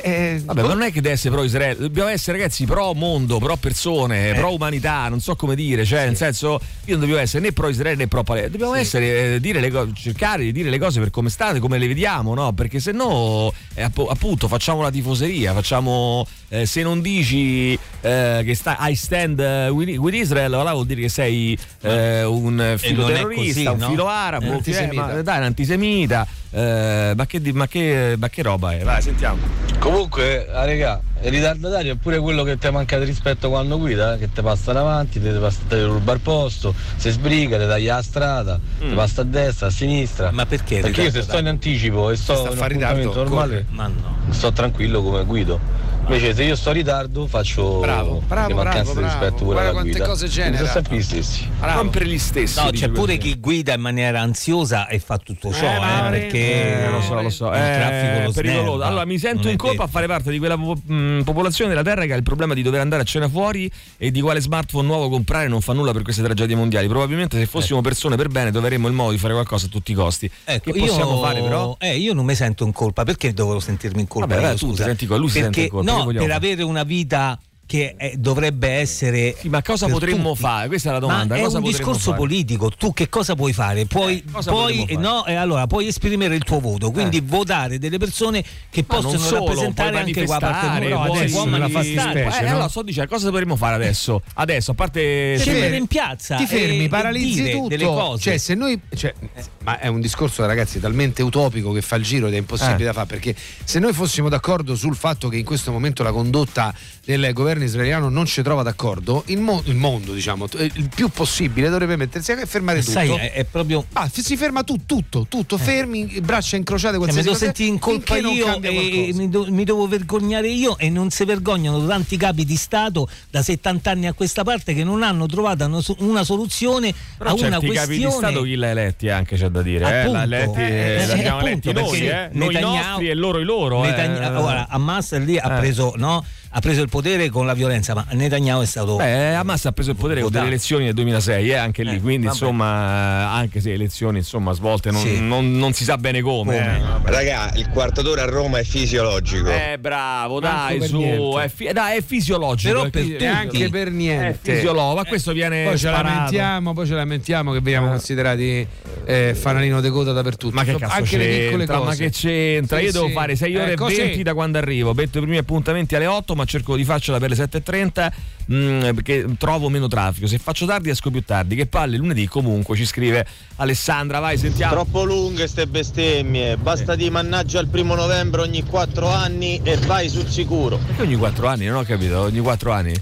pro-Israele. Vabbè, ma non è che deve essere pro Israele, dobbiamo essere ragazzi pro mondo, pro persone, Eh. pro umanità, non so come dire, cioè nel senso io non dobbiamo essere né pro Israele né pro Palestina, dobbiamo essere eh, dire le co- cercare di dire le cose per come state, come le vediamo, no? Perché se no eh, app- appunto facciamo la tifoseria, facciamo eh, se non dici eh, che sta I stand eh, with, with Israel, allora vuol dire che sei eh, un filo terrorista, così, un no? filo arabo, È eh, antisemita. ma, dai, un antisemita. eh, ma, che, di- ma, che, ma che roba è? Vai, sentiamo. Comunque, ah, regà, il ritardatario è pure quello che ti manca di rispetto quando guida, eh, che ti passa davanti, ti passa ti ruba il posto, si sbriga, ti taglia la strada, ti passa a destra, a sinistra. Ma perché? Perché io se sto in anticipo e sto in ritardo, normale. Ma no. sto tranquillo come guido. Invece se io sto in ritardo faccio Bravo, bravo, mancanze bravo, di rispetto bravo. pure Guarda alla quante guida. cose genera. Sono sempre gli stessi. Sempre gli stessi. No, c'è pure chi guida in maniera ansiosa e fa tutto ciò, Eh, eh, perché eh, lo so, lo so. il È traffico lo pericoloso. Allora, mi sento Non in colpa a fare parte di quella mh, popolazione della Terra che ha il problema di dover andare a cena fuori e di quale smartphone nuovo comprare non fa nulla per queste tragedie mondiali. Probabilmente se fossimo persone per bene troveremmo il modo di fare qualcosa a tutti i costi. Ecco, che possiamo io, fare però? Eh, io non mi sento in colpa, perché dovevo sentirmi in colpa? Vabbè, io, tu scusa? ti senti lui si perché, sente in colpa, che No, per avere una vita che eh, dovrebbe essere. Sì, ma cosa potremmo tutti. fare? Questa è la domanda. Ma è cosa un discorso fare? politico. Tu che cosa puoi fare? Puoi, cosa puoi- fare? no, e allora, puoi esprimere il tuo voto, quindi votare delle persone che Ma possono solo, rappresentare anche qua parte no, puoi- nella manifestare. fattispecie, Eh, no? allora, sto dicendo, cosa dovremmo fare adesso? Adesso, a parte Scendere scendere in piazza ti fermi, e- e paralizzi tutto. delle cose. Cioè, se noi. cioè, ma è un discorso, ragazzi, talmente utopico che fa il giro ed è impossibile Eh. da fare. Perché se noi fossimo d'accordo sul fatto che in questo momento la condotta del governo israeliano non ci trova d'accordo, il, mo- il mondo, diciamo, t- il più possibile dovrebbe mettersi a fermare tutto. Sai, è, è proprio. Ah, f- si ferma tu, tutto, tutto, fermi, braccia incrociate, Cioè, mi qualsiasi devo cosa, sentire in colpa io e mi, do- mi devo vergognare io e non si vergognano tanti capi di Stato da 70 anni a questa parte che non hanno trovato una, so- una soluzione Però a una certi capi di questione Stato chi l'ha eletti anche c'è da dire. Eh? Appunto. L'ha eletti, Eh, l'abbiamo appunto, eletti noi, eh? noi i Netanyahu- nostri e loro i loro. eh. Netanyahu- ora, Hamas lì ha Eh. preso no? Ha preso il potere con la violenza, ma Netanyahu è stato. Beh, Hamas ha preso il potere con delle elezioni nel 2006, eh, anche lì, Eh, quindi vabbè. insomma, anche se elezioni insomma svolte non, Sì. non- non si sa bene come. eh. Raga, il quarto d'ora a Roma è fisiologico. Eh, bravo, Manco dai, su, è, fi- dai, è fisiologico. Però è per tutti. Neanche per niente. È fisiologico, ma questo viene Poi ce lamentiamo, poi ce lamentiamo che veniamo considerati eh, fanalino de coda dappertutto. Ma che cazzo anche le piccole c'entra? cose. Ma che c'entra? Sì, Io devo sì. fare 6 ore Eh, e così. 20 da quando arrivo. Metto i primi appuntamenti alle 8, ma cerco di farcela per le 7.30 mm, perché trovo meno traffico. Se faccio tardi esco più tardi. Che palle, lunedì comunque ci scrive Alessandra. Vai, sentiamo. Troppo lunghe ste bestemmie, basta di mannaggia al primo novembre ogni quattro anni e vai sul sicuro. Perché ogni 4 anni? Non ho capito. Ogni 4 anni?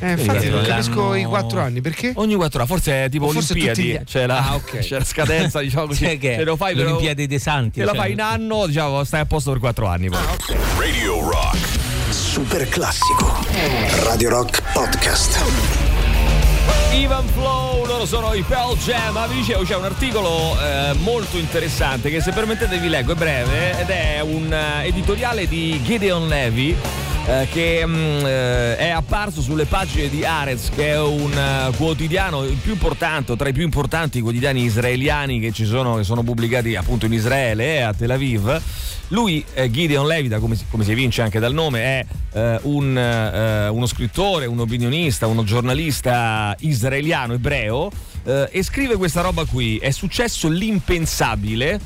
Eh, infatti non L'anno- capisco i quattro anni perché? Ogni 4 anni, forse è tipo O forse Olimpiadi. gli- C'è, la, Ah, ok. c'è la scadenza, diciamo così. Cioè che Se lo fai per l'Olimpiade dei Santi. Se lo cioè- fai in anno, diciamo, stai a posto per 4 anni. Poi. Radio Rock. Super classico. Radio Rock Podcast. Ivan Flow, loro sono i Pearl Jam. Ma vi dicevo, c'è un articolo eh, molto interessante che se permettete vi leggo, è breve, ed è un eh, editoriale di Gideon Levy. Eh, che mm, eh, è apparso sulle pagine di Arez, che è un eh, quotidiano il più importante, tra i più importanti quotidiani israeliani che ci sono, che sono pubblicati appunto in Israele e a Tel Aviv. Lui, eh, Gideon Levy, da come, si- come si evince anche dal nome, è eh, un, eh, uno scrittore, un opinionista, uno giornalista israeliano, ebreo, eh, e scrive questa roba qui. È successo l'impensabile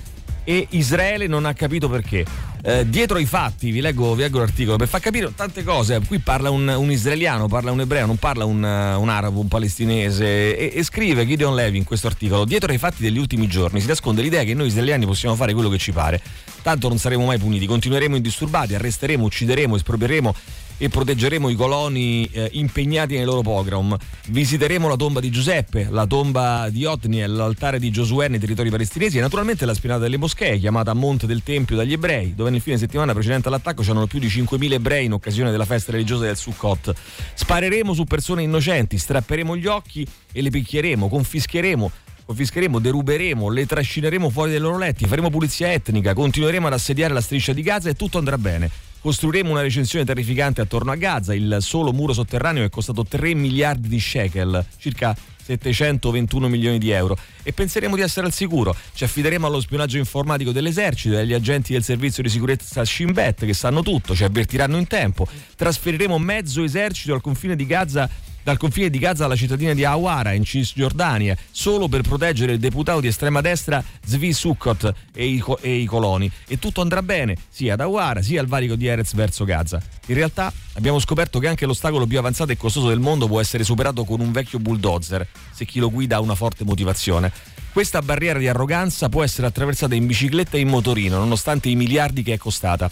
e Israele non ha capito perché. Eh, dietro ai fatti, vi leggo, vi leggo l'articolo per far capire tante cose. Qui parla un, un israeliano, parla un ebreo, non parla un, eh, un arabo, un palestinese. E, e scrive Gideon Levy in questo articolo: Dietro ai fatti degli ultimi giorni si nasconde l'idea che noi israeliani possiamo fare quello che ci pare. Tanto non saremo mai puniti, continueremo indisturbati, arresteremo, uccideremo, espropieremo e proteggeremo i coloni eh, impegnati nei loro pogrom. Visiteremo la tomba di Giuseppe, la tomba di Otniel, l'altare di Giosuè nei territori palestinesi e naturalmente la spinata delle moschee, chiamata Monte del Tempio dagli ebrei, dove nel fine settimana precedente all'attacco c'erano più di 5.000 ebrei in occasione della festa religiosa del Sukkot. Spareremo su persone innocenti, strapperemo gli occhi e le picchieremo, confischeremo confischeremo, deruberemo, le trascineremo fuori dai loro letti, faremo pulizia etnica, continueremo ad assediare la striscia di Gaza e tutto andrà bene. Costruiremo una recensione terrificante attorno a Gaza, il solo muro sotterraneo è costato 3 miliardi di shekel, circa 721 milioni di euro e penseremo di essere al sicuro. Ci affideremo allo spionaggio informatico dell'esercito e agli agenti del servizio di sicurezza Shin Bet che sanno tutto, ci avvertiranno in tempo. Trasferiremo mezzo esercito al confine di Gaza dal confine di Gaza alla cittadina di Awara in Cisgiordania solo per proteggere il deputato di estrema destra Zvi Sukkot e i, e i coloni e tutto andrà bene sia ad Awara sia al valico di Erez verso Gaza. In realtà abbiamo scoperto che anche l'ostacolo più avanzato e costoso del mondo può essere superato con un vecchio bulldozer se chi lo guida ha una forte motivazione. Questa barriera di arroganza può essere attraversata in bicicletta e in motorino nonostante i miliardi che è costata.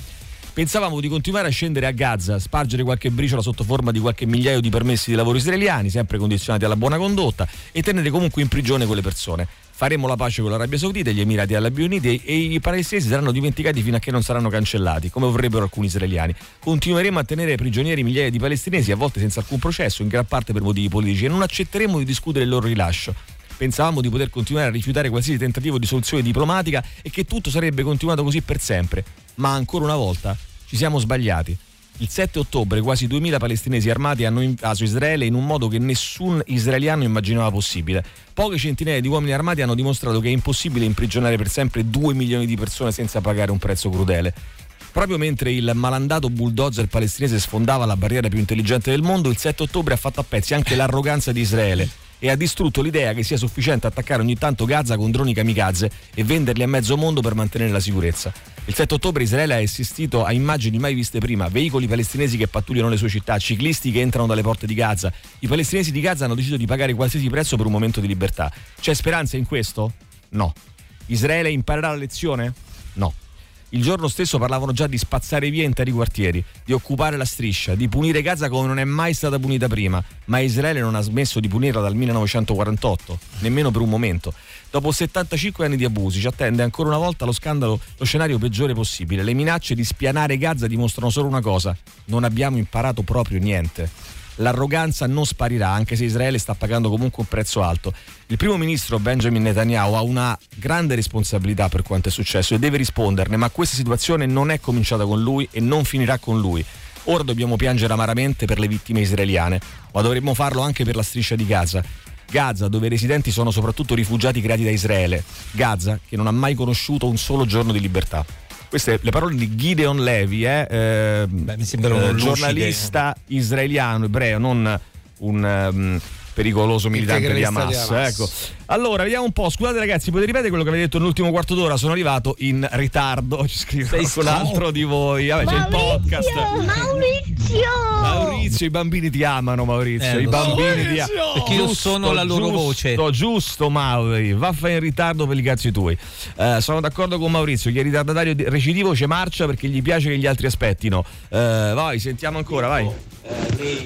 Pensavamo di continuare a scendere a Gaza, spargere qualche briciola sotto forma di qualche migliaio di permessi di lavoro israeliani, sempre condizionati alla buona condotta, e tenere comunque in prigione quelle persone. faremo la pace con l'Arabia Saudita, gli Emirati Arabi Uniti e i palestinesi saranno dimenticati fino a che non saranno cancellati, come vorrebbero alcuni israeliani. Continueremo a tenere prigionieri migliaia di palestinesi, a volte senza alcun processo, in gran parte per motivi politici, e non accetteremo di discutere il loro rilascio. Pensavamo di poter continuare a rifiutare qualsiasi tentativo di soluzione diplomatica e che tutto sarebbe continuato così per sempre. Ma ancora una volta ci siamo sbagliati. Il 7 ottobre quasi 2000 palestinesi armati hanno invaso Israele in un modo che nessun israeliano immaginava possibile. Poche centinaia di uomini armati hanno dimostrato che è impossibile imprigionare per sempre 2 milioni di persone senza pagare un prezzo crudele. Proprio mentre il malandato bulldozer palestinese sfondava la barriera più intelligente del mondo, il 7 ottobre ha fatto a pezzi anche l'arroganza di Israele e ha distrutto l'idea che sia sufficiente attaccare ogni tanto Gaza con droni kamikaze e venderli a mezzo mondo per mantenere la sicurezza. Il 7 ottobre Israele ha assistito a immagini mai viste prima, veicoli palestinesi che pattugliano le sue città, ciclisti che entrano dalle porte di Gaza. I palestinesi di Gaza hanno deciso di pagare qualsiasi prezzo per un momento di libertà. C'è speranza in questo? No. Israele imparerà la lezione? No. Il giorno stesso parlavano già di spazzare via interi quartieri, di occupare la striscia, di punire Gaza come non è mai stata punita prima, ma Israele non ha smesso di punirla dal 1948, nemmeno per un momento. Dopo 75 anni di abusi ci attende ancora una volta lo scandalo, lo scenario peggiore possibile. Le minacce di spianare Gaza dimostrano solo una cosa, non abbiamo imparato proprio niente l'arroganza non sparirà, anche se Israele sta pagando comunque un prezzo alto. Il primo ministro Benjamin Netanyahu ha una grande responsabilità per quanto è successo e deve risponderne, ma questa situazione non è cominciata con lui e non finirà con lui. Ora dobbiamo piangere amaramente per le vittime israeliane, ma dovremmo farlo anche per la striscia di Gaza. Gaza, dove i residenti sono soprattutto rifugiati creati da Israele. Gaza, che non ha mai conosciuto un solo giorno di libertà. Queste le parole di Gideon Levy, eh, eh, Beh, mi sembrano eh, giornalista israeliano, ebreo, non un ehm, pericoloso militante di Integralista Hamas. di Hamas. Ecco. Allora, vediamo un po'. Scusate ragazzi, potete ripetere quello che avete detto nell'ultimo quarto d'ora? Sono arrivato in ritardo. Ci scrive Sei qualcun altro di voi. Vabbè, c'è il podcast. Maurizio! Maurizio, i bambini ti amano, Maurizio. Eh, I bambini ti Maurizio! amano. Perché io sono la loro voce. Giusto, giusto, Mauri. Vaffa in ritardo per i cazzi tuoi. Eh, sono d'accordo con Maurizio. Chi è ritardatario di- recidivo c'è marcia perché gli piace che gli altri aspettino. Eh, vai, sentiamo ancora, vai.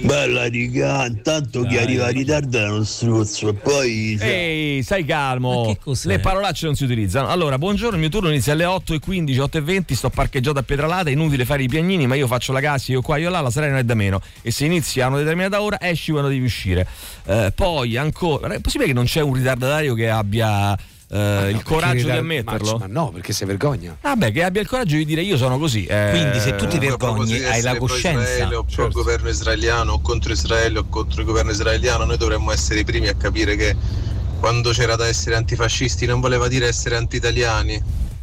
Bella diga, intanto chi arriva in ritardo è uno struzzo e poi... Ehi, stai calmo. Le parolacce non si utilizzano. Allora, buongiorno, il mio turno inizia alle 8.15, 8.20, sto parcheggiato a Pietralata, è inutile fare i piagnini, ma io faccio la cassa, io qua, io là, la serena è da meno. E se inizia a una determinata ora, esci quando devi uscire. Eh, poi ancora, è possibile che non c'è un ritardatario che abbia eh, il coraggio di ammetterlo? Ma, no, perché si vergogna. Vabbè, che abbia il coraggio di dire io sono così. eh. Quindi se tu ti Eh, vergogni, hai la coscienza. Israele o pro governo israeliano o contro Israele o contro il governo israeliano, noi dovremmo essere i primi a capire che quando c'era da essere antifascisti non voleva dire essere anti-italiani.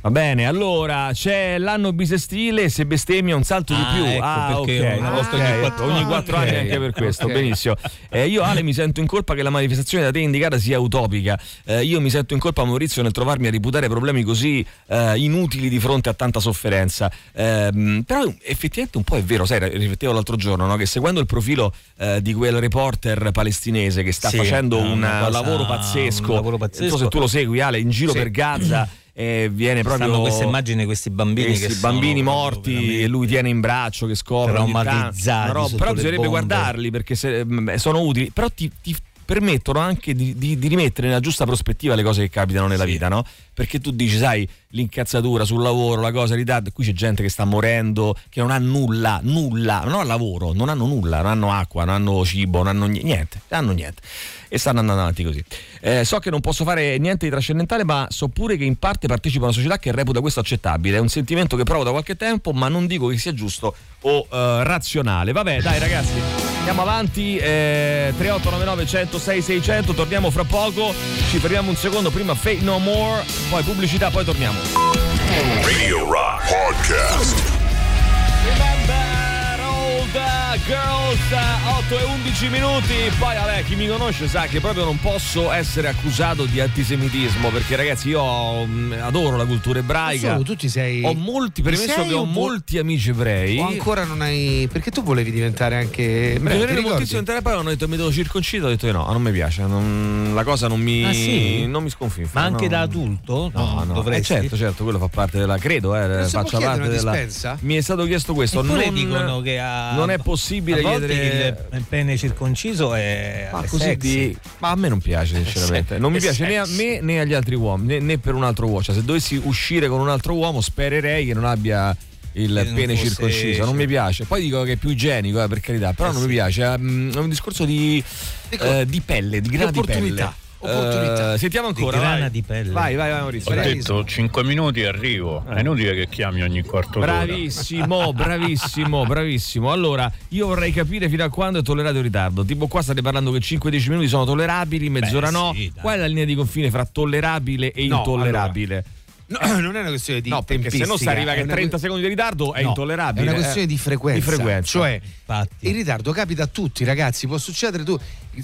Va bene, allora c'è l'anno bisestile, se bestemmia un salto di Ah, più. ecco, ah, perché ok, una volta ogni ok, quattro ogni anni. quattro Ok, anni anche per questo, ok. benissimo. Eh, io Ale mi sento in colpa che la manifestazione da te indicata sia utopica. Eh, io mi sento in colpa Maurizio nel trovarmi a reputare problemi così eh, inutili di fronte a tanta sofferenza. Ehm, però effettivamente un po' è vero, sai, riflettevo l'altro giorno, no? che seguendo il profilo eh, di quel reporter palestinese che sta Sì, facendo una un cosa- lavoro pazzesco, un lavoro non so pazzesco. se tu lo segui Ale, in giro Sì. per Gaza. E viene proprio Stanno queste immagini, questi bambini questi che bambini morti e lui tiene in braccio che scopre traumatizzati sotto però bisognerebbe bombe. guardarli perché se- mh, sono utili però ti, ti permettono anche di, di- di rimettere nella giusta prospettiva le cose che capitano nella vita no? perché tu dici sai l'incazzatura sul lavoro la cosa ritardo qui c'è gente che sta morendo che non ha nulla nulla non ha lavoro non hanno nulla non hanno acqua non hanno cibo non hanno ni- niente non hanno niente. E stanno andando avanti così. Eh, so che non posso fare niente di trascendentale ma so pure che in parte partecipo a una società che reputa questo accettabile. È un sentimento che provo da qualche tempo ma non dico che sia giusto o eh, razionale. Vabbè dai ragazzi andiamo avanti eh, 3899 106 600 torniamo fra poco ci fermiamo un secondo prima Fate No More poi pubblicità poi torniamo Radio Rock Podcast. Remember girls 8 e 11 minuti poi vabbè chi mi conosce sa che proprio non posso essere accusato di antisemitismo perché ragazzi io mm, adoro la cultura ebraica Solo tu ti sei. ho molti premesso Sei che ho molti amici ebrei O ancora non hai. Perché tu volevi diventare anche. mi ricordi? moltissimo entrare poi hanno detto mi devo circoncito ho detto no non mi piace non- la cosa non mi Ah, sì? non mi sconfinfa Ma anche no. da adulto? No, no, dovresti? eh, certo, certo, quello fa parte della credo, eh, faccia parte della dispensa? Mi è stato chiesto questo, non, dicono che ha- non è possibile chiedere il, il pene circonciso è, Ma così di- Ma a me non piace, sinceramente. Non mi piace né a me né agli altri uomini, né, né per un altro uomo. Cioè, se dovessi uscire con un altro uomo, spererei che non abbia il pene circonciso. Non mi piace. Poi dico che è più igienico, eh, per carità, però Eh non sì. mi piace. mm, È un discorso di, eh, di pelle, di grana di pelle. Opportunità. Eh, sentiamo ancora. Di grana vai. di pelle. Vai, vai, vai, Maurizio. Ho detto 5 minuti e arrivo. È inutile che chiami ogni quarto d'ora. Bravissimo, bravissimo, bravissimo. Allora, io vorrei capire fino a quando è tollerato il ritardo. Tipo, qua state parlando che 5-10 minuti sono tollerabili, mezz'ora no. sì. Qual è la linea di confine fra tollerabile e No, intollerabile? No, non è una questione di No, perché se no si arriva che una 30 que- secondi di ritardo è No, intollerabile. È una questione eh. di frequenza. Di frequenza. Cioè, Infatti. il ritardo capita a tutti, ragazzi. Può succedere tu.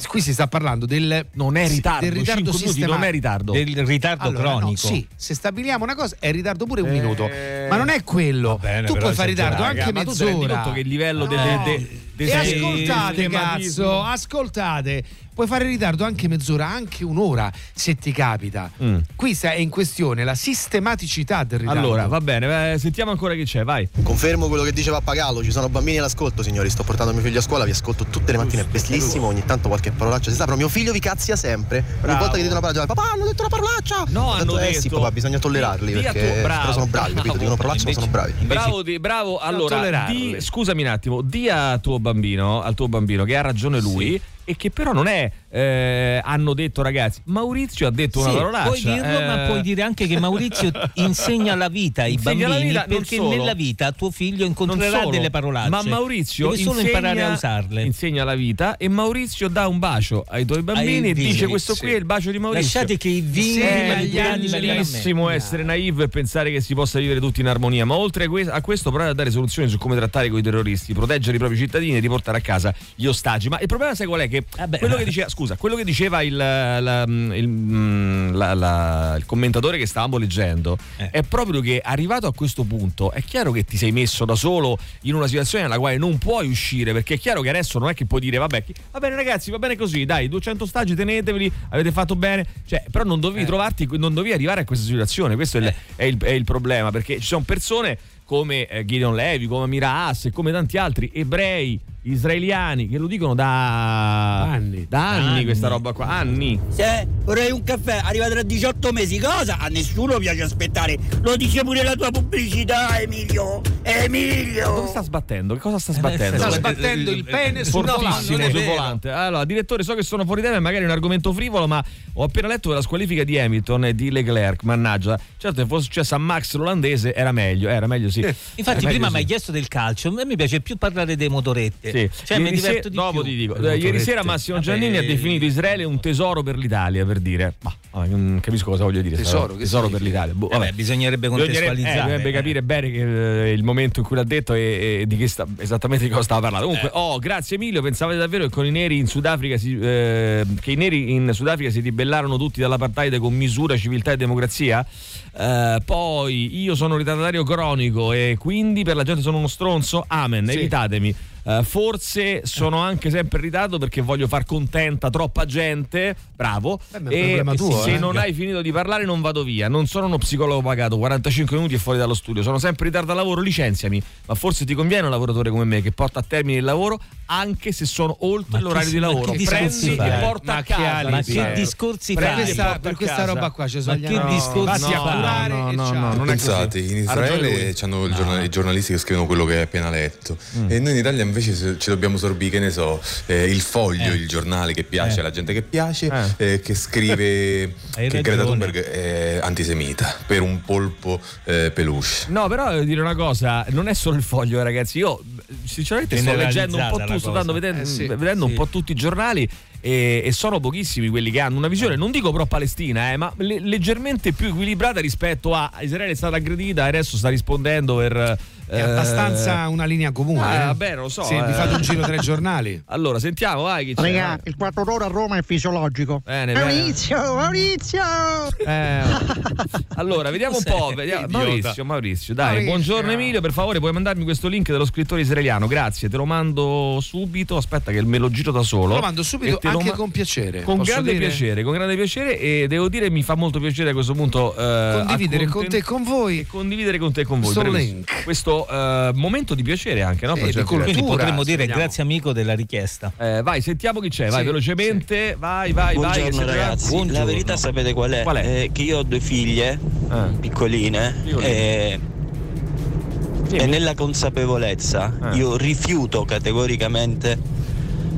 Qui si sta parlando del. Non è ritardo, Del ritardo sistematico. non è ritardo. Del ritardo Allora, no, cronico. sì, se stabiliamo una cosa è ritardo pure un Eh, minuto. Ma non è quello. bene, tu puoi fare ritardo esagerato. anche Raga, ma tu mezz'ora. conto che il livello de- de- de- de- E ascoltate, cazzo, ascoltate. Puoi fare ritardo anche mezz'ora, anche un'ora, se ti capita. Mm. Qui sta- è in questione la sistematicità del ritardo. Allora, va bene, sentiamo ancora chi c'è, vai. Confermo quello che dice Pappagallo, ci sono bambini all'ascolto, signori. Sto portando mio figlio a scuola, vi ascolto tutte le mattine, è bellissimo. Ogni tanto qualche parolaccia si sa, però mio figlio vi cazzia sempre. Ogni volta che dite una parola, papà, hanno detto una parolaccia! No, Ho hanno detto, eh detto. sì, papà, bisogna tollerarli perché tuo- bravo, però sono bravi, capito? Dicono parolacce, ma sono bravi. Bravo, di- bravo. Allora, di- scusami un attimo, di a tuo bambino, al tuo bambino che ha ragione lui e che però non è eh, hanno detto ragazzi, Maurizio ha detto una Sì, parolaccia. puoi dirlo, eh, ma puoi dire anche che Maurizio insegna la vita ai Insegna bambini vita, perché nella vita tuo figlio incontrerà solo, delle parolacce. Ma Maurizio deve solo insegna, imparare a usarle. insegna la vita e Maurizio dà un bacio ai tuoi bambini Ai e dice questo qui è il bacio di Maurizio. Lasciate che i vini bellissimo essere naive e pensare che si possa vivere tutti in armonia, ma oltre a questo provare a dare soluzioni su come trattare con i terroristi, proteggere i propri cittadini e riportare a casa gli ostaggi. Ma il problema sai qual è? Che Vabbè. quello che diceva, scusa, quello che diceva il, la- il- mm, la- la- il commentatore che stavamo leggendo Eh. è proprio che arrivato a questo punto è chiaro che ti sei messo da solo in una situazione nella quale non puoi uscire perché è chiaro che adesso non è che puoi dire vabbè va bene ragazzi va bene così dai 200 ostaggi teneteveli avete fatto bene. Cioè però non dovevi trovarti non dovevi arrivare a questa situazione questo è, il, è il- è il problema perché ci sono persone come eh, Gideon Levi come Amira Haas e come tanti altri ebrei israeliani che lo dicono da Anni. da anni, Anni. questa roba qua anni Se vorrei un caffè, arriva tra 18 mesi, cosa? A nessuno piace aspettare. Lo dice pure la tua pubblicità, Emilio. dove Emilio! sta sbattendo? Che cosa sta Eh, sbattendo? Sta sbattendo il pene sul fortissimo volante. sul volante. Allora, direttore, so che sono fuori tema, magari è un argomento frivolo, ma ho appena letto della squalifica di Hamilton e di Leclerc. Mannaggia, certo, se fosse successo a Max l'olandese era meglio, era meglio sì. Infatti, Era prima mi hai sì. chiesto del calcio. A me mi piace più parlare dei motorette. Sì. Cioè, mi Ieri se- di dopo più. ti dico, eh, ieri sera Massimo Vabbè, Giannini ha definito Israele un tesoro per l'Italia, per dire. Ma ah, non capisco cosa voglio dire. Tesoro, tesoro per l'Italia. Boh, Vabbè, vabbè. bisognerebbe Bisognerebbe, eh, contestualizzare. dovrebbe eh. capire bene che, eh, il momento in cui l'ha detto e, e di che sta, esattamente di cosa stava parlando. Comunque, oh, grazie Emilio. Pensavate davvero che con i neri in Sudafrica si, eh, che i neri in Sudafrica si ribellarono tutti dall'apartheid con misura, civiltà e democrazia? Eh, poi io sono un ritardatario cronico e quindi per la gente sono uno stronzo. Amen, Sì. evitatemi. Eh, forse sono anche sempre in ritardo perché voglio far contenta troppa gente. Bravo. Eh, un e tuo, se eh. non hai finito di parlare, non vado via. Non sono uno psicologo pagato 45 minuti e fuori dallo studio. Sono sempre in ritardo al lavoro. Licenziami. Ma forse ti conviene un lavoratore come me che porta a termine il lavoro anche se sono oltre Ma l'orario che- di ma lavoro. Prendi fai? e porta Ma a casa. Ma che discorsi Per Prendi fai? e questa, per questa casa. roba qua ci Ma sono che discorsi Vatti a No, e no, no, non. Pensate, in Israele hanno i giornalisti che scrivono quello che hai appena letto e noi in Italia invece ci dobbiamo sorbire, che ne so, eh, il foglio, il giornale che piace Eh. alla gente che piace, Eh. eh, che scrive che Greta. Thunberg è antisemita per un polpo eh, peluche. No, però devo dire una cosa, non è solo il foglio, eh, ragazzi. Io sinceramente sto leggendo un po' tutto, sto andando vedendo, Eh, sì, vedendo un sì. po' tutti i giornali e, e sono pochissimi quelli che hanno una visione, non dico pro palestina, eh, ma le- leggermente più equilibrata rispetto a Israele è stata aggredita e adesso sta rispondendo per... È abbastanza una linea comune. Ah, eh. vabbè, lo so. Se eh. vi fate un giro tra i giornali. Allora, sentiamo, vai chi c'è. Raga, il 4 d'ora a Roma è fisiologico. Bene, bene. Maurizio, Maurizio! Eh, allora, vediamo un po'. vediamo-. Maurizio, Maurizio, dai, Maurizio. buongiorno Emilio. Per favore, puoi mandarmi questo link dello scrittore israeliano? Grazie, te lo mando subito. Aspetta, che me lo giro da solo. Lo mando subito E anche ma- con piacere. Con grande dire? piacere, con grande piacere. E devo dire, mi fa molto piacere a questo punto eh, Condividere con te e con voi condividere con te e con voi. Questo link. Questo questo eh, momento di piacere anche, no? Sì, di cultura, potremmo dire Speriamo. grazie amico della richiesta. Eh, vai, sentiamo chi c'è, vai Sì, velocemente, vai, vai, vai. Buongiorno siete ragazzi, arrivati. la verità sapete qual è? Qual è? Eh, che io ho due figlie piccoline e, e nella consapevolezza Ah. io rifiuto categoricamente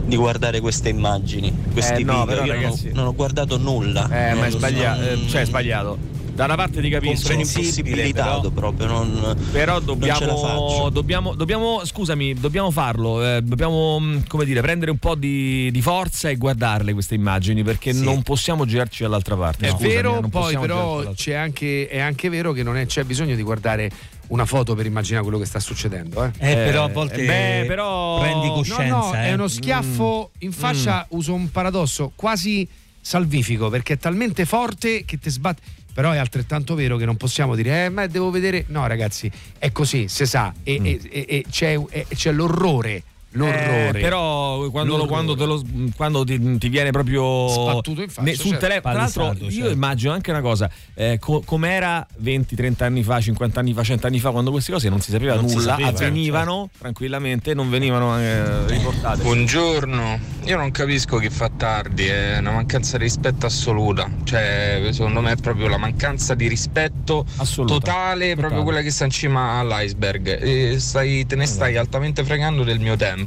di guardare queste immagini, questi Eh, no, video. però, io non ho- ragazzi- non, ho, guardato nulla. Eh, ma è sbagliato, so. eh, cioè è sbagliato. Da una parte ti capisco. Sono impossibilitato proprio, non, Però non ce la dobbiamo, dobbiamo, dobbiamo, scusami, dobbiamo farlo. eh, dobbiamo, mh, come dire, prendere un po' di, di forza e guardarle queste immagini perché Sì. non possiamo girarci dall'altra parte. È Scusami, vero, non poi però anche, è anche vero che non è- c'è bisogno di guardare una foto per immaginare quello che sta succedendo. Eh, Eh, però a volte beh, però- prendi coscienza. No, no, eh. è uno schiaffo in faccia, uso un paradosso quasi salvifico perché è talmente forte che ti sbatte. Però è altrettanto vero che non possiamo dire, eh, ma devo vedere. No, ragazzi, è così, si sa, e, e- e- e c'è, e- c'è l'orrore. L'orrore. Eh, però quando, lo- L'orrore. quando, te lo- quando ti, ti viene proprio Sbattuto in faccia, ne- sul certo. telefono, tra l'altro Palesato, io certo. immagino anche una cosa, eh, co- com'era 20, 30 anni fa, 50 anni fa, 100 anni fa, quando queste cose non si sapeva Non si nulla, sapeva, avvenivano tranquillamente, non venivano eh, riportate. Buongiorno, io non capisco chi fa tardi, è una mancanza di rispetto assoluta, cioè secondo me è proprio la mancanza di rispetto totale, proprio quella che sta in cima all'iceberg e stai- te ne stai altamente fregando del mio tempo,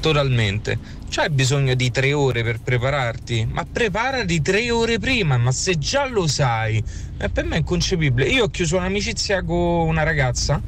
totalmente. C'hai bisogno di tre ore per prepararti? Ma preparati tre ore prima, ma se già lo sai, eh, per me è inconcepibile. Io ho chiuso un'amicizia con una ragazza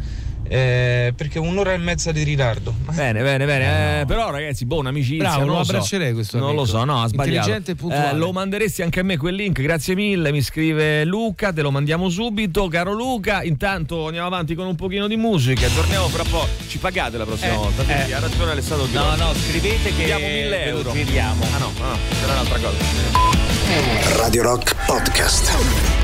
eh, perché un'ora e mezza di ritardo. Bene, bene, bene. Eh, però, ragazzi, boh, un'amicizia. Bravo, non lo lo so. abbraccerei questo Non amico. lo so, no, ha sbagliato. Intelligente e puntuale. Eh, lo manderesti anche a me quel link, grazie mille. Mi scrive Luca, te lo mandiamo subito, caro Luca. Intanto andiamo avanti con un pochino di musica. Torniamo fra poco. Ci pagate la prossima Eh, volta. eh. Sì, Ha ragione Alessandro No, Ghirotto. no, scrivete che Diamo 1000 ve lo euro. giriamo. Ah no, no, sarà un'altra cosa. Radio Rock Podcast.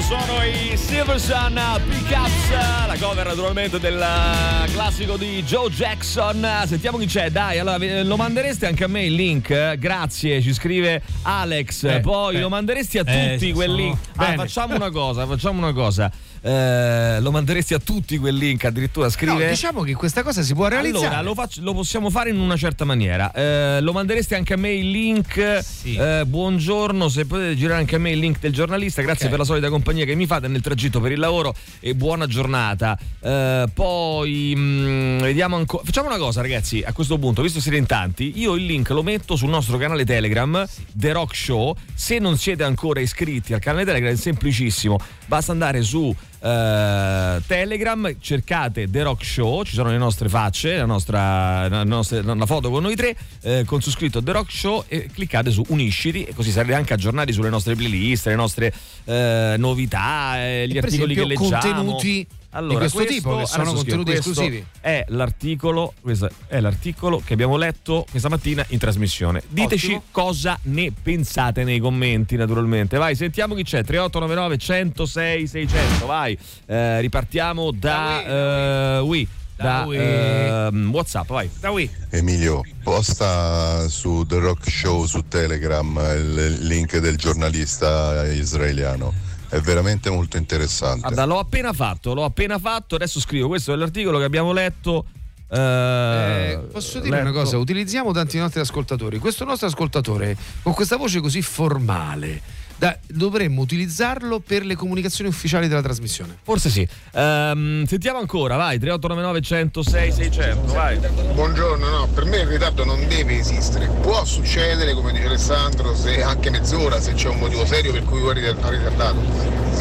Loro sono i Silver Sun Pickups, la cover naturalmente del eh, classico di Joe Jackson. Sentiamo chi c'è, dai, allora lo mandereste anche a me il link? Grazie, ci scrive Alex. Eh, Poi eh. lo manderesti a Eh, tutti quel sono- link. Ah, facciamo una cosa, facciamo una cosa. Eh, lo manderesti a tutti quel link, addirittura scrive. No, diciamo che questa cosa si può realizzare. Allora, lo, faccio- lo possiamo fare in una certa maniera. Eh, lo mandereste anche a me il link. Eh, buongiorno, se potete girare anche a me il link del giornalista. Grazie Ok. per la solita compagnia che mi fate nel tragitto per il lavoro e buona giornata. Eh, poi mm, vediamo ancora. Facciamo una cosa, ragazzi. A questo punto, visto che siete in tanti, io il link lo metto sul nostro canale Telegram, The Rock Show. Se non siete ancora iscritti al canale Telegram, è semplicissimo. Basta andare su eh, Telegram, cercate The Rock Show, ci sono le nostre facce, la nostra la, nostra- la foto con noi tre, eh, con su scritto The Rock Show e cliccate su Unisciti e così sarete anche aggiornati sulle nostre playlist, le nostre eh, articoli eh, gli articoli che esempio, leggiamo. contenuti Allora, di questo tipo, che sono contenuti questo esclusivi. È l'articolo, questo è l'articolo che abbiamo letto questa mattina in trasmissione. Diteci Ottimo. cosa ne pensate nei commenti, naturalmente. Vai, sentiamo chi c'è. 3899 106 600. Vai, Eh, ripartiamo da, eh, Wii, da, Da Wii. ehm, WhatsApp. Vai. Da qui. Emilio, posta su The Rock Show su Telegram il link del giornalista israeliano. È veramente molto interessante. Guarda, l'ho appena fatto, l'ho appena fatto. Adesso scrivo. Questo è l'articolo che abbiamo letto. eh, Eh, posso dire una letto- cosa? Utilizziamo tanti nostri ascoltatori. Questo nostro ascoltatore, con questa voce così formale, da- dovremmo utilizzarlo per le comunicazioni ufficiali della trasmissione. Forse sì. Ehm, sentiamo ancora, vai. 3899 106 600. Vai. Buongiorno, no, per me il ritardo non deve esistere. Può succedere, come dice Alessandro, se anche mezz'ora, se c'è un motivo serio per cui vuoi ritardato.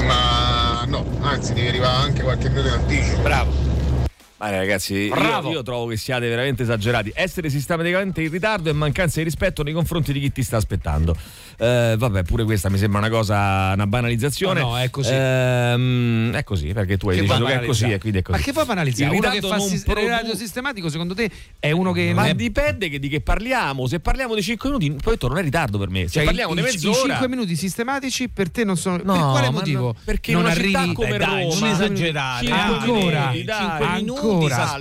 Ma no, anzi, devi arrivare anche qualche minuto in anticipo. Bravo. Ma ragazzi, io, Bravo. io trovo che siate veramente esagerati. Essere sistematicamente in ritardo è mancanza di rispetto nei confronti di chi ti sta aspettando. Eh, vabbè, pure questa mi sembra una cosa, una banalizzazione. No, no, è così. Ehm, è così, perché tu hai Che deciso che è così e quindi è così. Ma che vuoi banalizzare? Uno che fa sis- produ- radio sistematico, secondo te, è uno che Ma è dipende che- di che parliamo. Se parliamo di 5 minuti, poi detto, non è ritardo per me. Se Cioè, parliamo di mezz'ora. I 5 minuti sistematici per te non sono. No, per quale motivo? no, perché non arrivi come dai, Roma non esagerare. Ancora, minuti, dai. ancora, con questa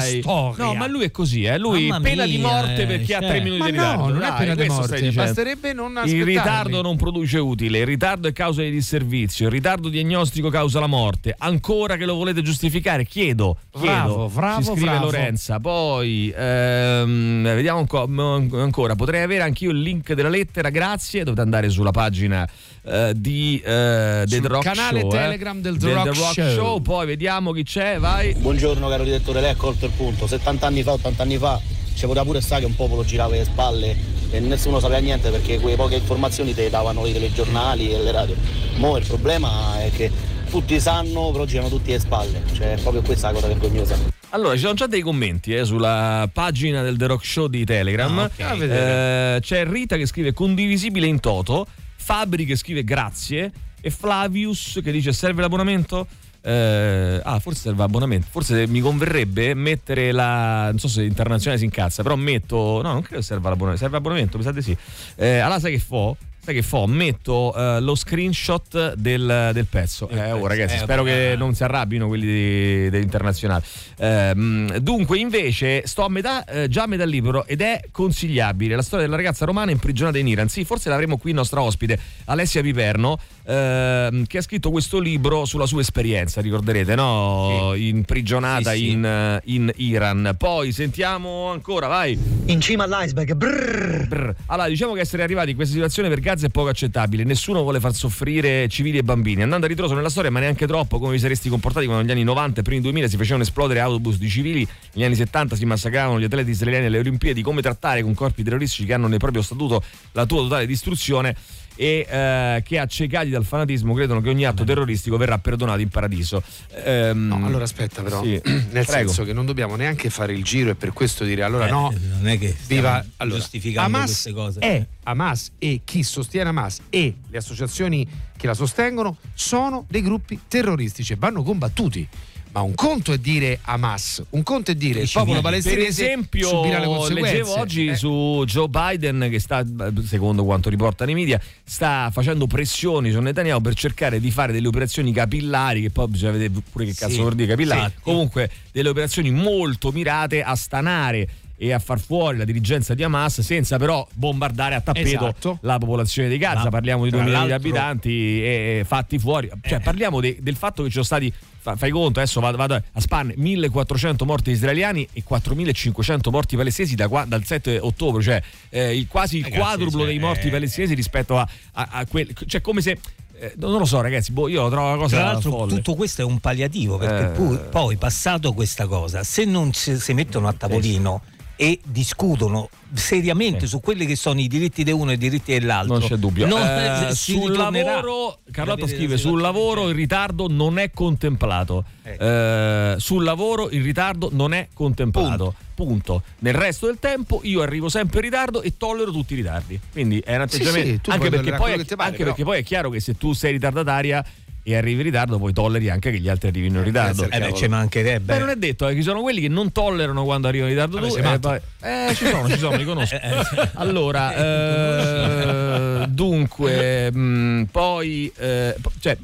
storia. No, ma lui è così, eh. Lui pena di morte eh, perché ha cioè. tre minuti di no, ritardo. non è pena di questo morte, stai dicendo. basterebbe non Il aspettarli. ritardo non produce utile, il ritardo è causa di disservizio, il ritardo diagnostico causa la morte. Ancora che lo volete giustificare? Chiedo. chiedo. Bravo, bravo, Ci scrive bravo. Lorenza. Poi ehm, vediamo un co- m- ancora. Potrei avere anch'io il link della lettera, grazie. Dovete andare sulla pagina eh, di eh, The Sul Rock canale Show. eh. Telegram del The Rock Show. Poi vediamo chi c'è, vai. Buongiorno caro direttore, lei ha colto il punto. 70 anni fa, 80 anni fa, ci poteva pure stare che un popolo girava le spalle e nessuno sapeva niente perché quelle poche informazioni te le davano i telegiornali e le radio. Mo' il problema è che tutti sanno, però girano tutti le spalle. Cioè è proprio questa la cosa vergognosa. Allora, ci sono già dei commenti eh, sulla pagina del The Rock Show di Telegram. Ah, ok. A vedere. Eh, c'è Rita che scrive condivisibile in toto, Fabri che scrive grazie e Flavius che dice serve l'abbonamento. Eh, ah, forse serve l'abbonamento. Forse mi converrebbe mettere la. Non so se internazionale si incazza, però metto. No, non credo serva l'abbonamento. Serve l'abbonamento, mi sa di sì. Eh, allora, sai che fo? Sai che fo? Metto eh, lo screenshot del, del pezzo. Eh, oh, ragazzi, Eh, spero che non si arrabbino quelli dell'internazionale. Ehm, dunque, invece, sto a metà, eh, già a metà libro ed è consigliabile la storia della ragazza romana imprigionata in Iran. Sì, forse l'avremo qui il nostro ospite, Alessia Piperno, ehm, che ha scritto questo libro sulla sua esperienza, ricorderete, no? Imprigionata Sì, sì. In, eh, in Iran. Poi sentiamo ancora, vai. In cima all'iceberg, brrr. Brr. Allora, diciamo che essere arrivati in questa situazione per Gaza è poco accettabile. Nessuno vuole far soffrire civili e bambini. Andando a ritroso nella storia, ma neanche troppo, come vi saresti comportati quando negli anni 90 e primi 2000 si facevano esplodere autobus di civili, negli anni 70 si massacravano gli atleti israeliani alle Olimpiadi, come trattare con corpi terroristici che hanno nel proprio statuto la tua totale distruzione e eh, che accecati dal fanatismo credono che ogni atto terroristico verrà perdonato in paradiso. Ehm, No, allora aspetta però, sì. nel Prego. senso che non dobbiamo neanche fare il giro e per questo dire allora Eh, no, non è che viva allora, giustificando Hamas queste cose. È Hamas e chi sostiene Hamas e le associazioni che la sostengono sono dei gruppi terroristici e vanno combattuti. Ma un conto è dire Hamas, un conto è dire il popolo Per palestinese esempio, subirà le conseguenze. leggevo oggi Eh, su Joe Biden che sta, secondo quanto riportano i media, sta facendo pressioni su Netanyahu per cercare di fare delle operazioni capillari, che poi bisogna vedere pure che cazzo Sì, vuol dire capillari. sì. Comunque, delle operazioni molto mirate a stanare e a far fuori la dirigenza di Hamas senza però bombardare a tappeto Esatto. la popolazione di Gaza. Ma, parliamo di tra 2 milioni di abitanti e fatti fuori. Cioè, Eh. parliamo de- del fatto che ci sono stati. fa- Fai conto, adesso vado, vado a spanne 1400 morti israeliani e 4500 morti palestinesi da qua- dal 7 ottobre, cioè eh, il- quasi il quadruplo cioè, dei morti eh, palestinesi rispetto a, a, a quel. cioè, come se. eh, non lo so, ragazzi, boh, io lo trovo una cosa Tra l'altro folle. tutto questo è un palliativo perché Eh. poi passato questa cosa, se non si, si mettono a tavolino e discutono seriamente su quelli che sono i diritti di uno e i diritti dell'altro, Non c'è dubbio. non- Eh, si sul lavoro, Carlotta scrive: sul lavoro il ritardo non è contemplato. Eh, sul lavoro il ritardo non è contemplato. Punto. Nel resto del tempo io arrivo sempre in ritardo e tollero tutti i ritardi. Quindi è un atteggiamento. sì, tu anche, perché poi, pare, anche perché poi è chiaro che se tu sei ritardataria e arrivi in ritardo, poi tolleri anche che gli altri arrivino in ritardo. Eh beh, ci mancherebbe. Beh, non è detto, eh, ci sono quelli che non tollerano quando arrivano in ritardo Vabbè, tu. e poi- eh, ci sono, ci sono, li conosco. Allora, eh, dunque, mh, poi, eh, po- cioè,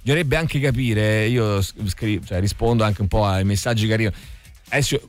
bisognerebbe anche capire, io scri- cioè, rispondo anche un po' ai messaggi che arrivano. Adesso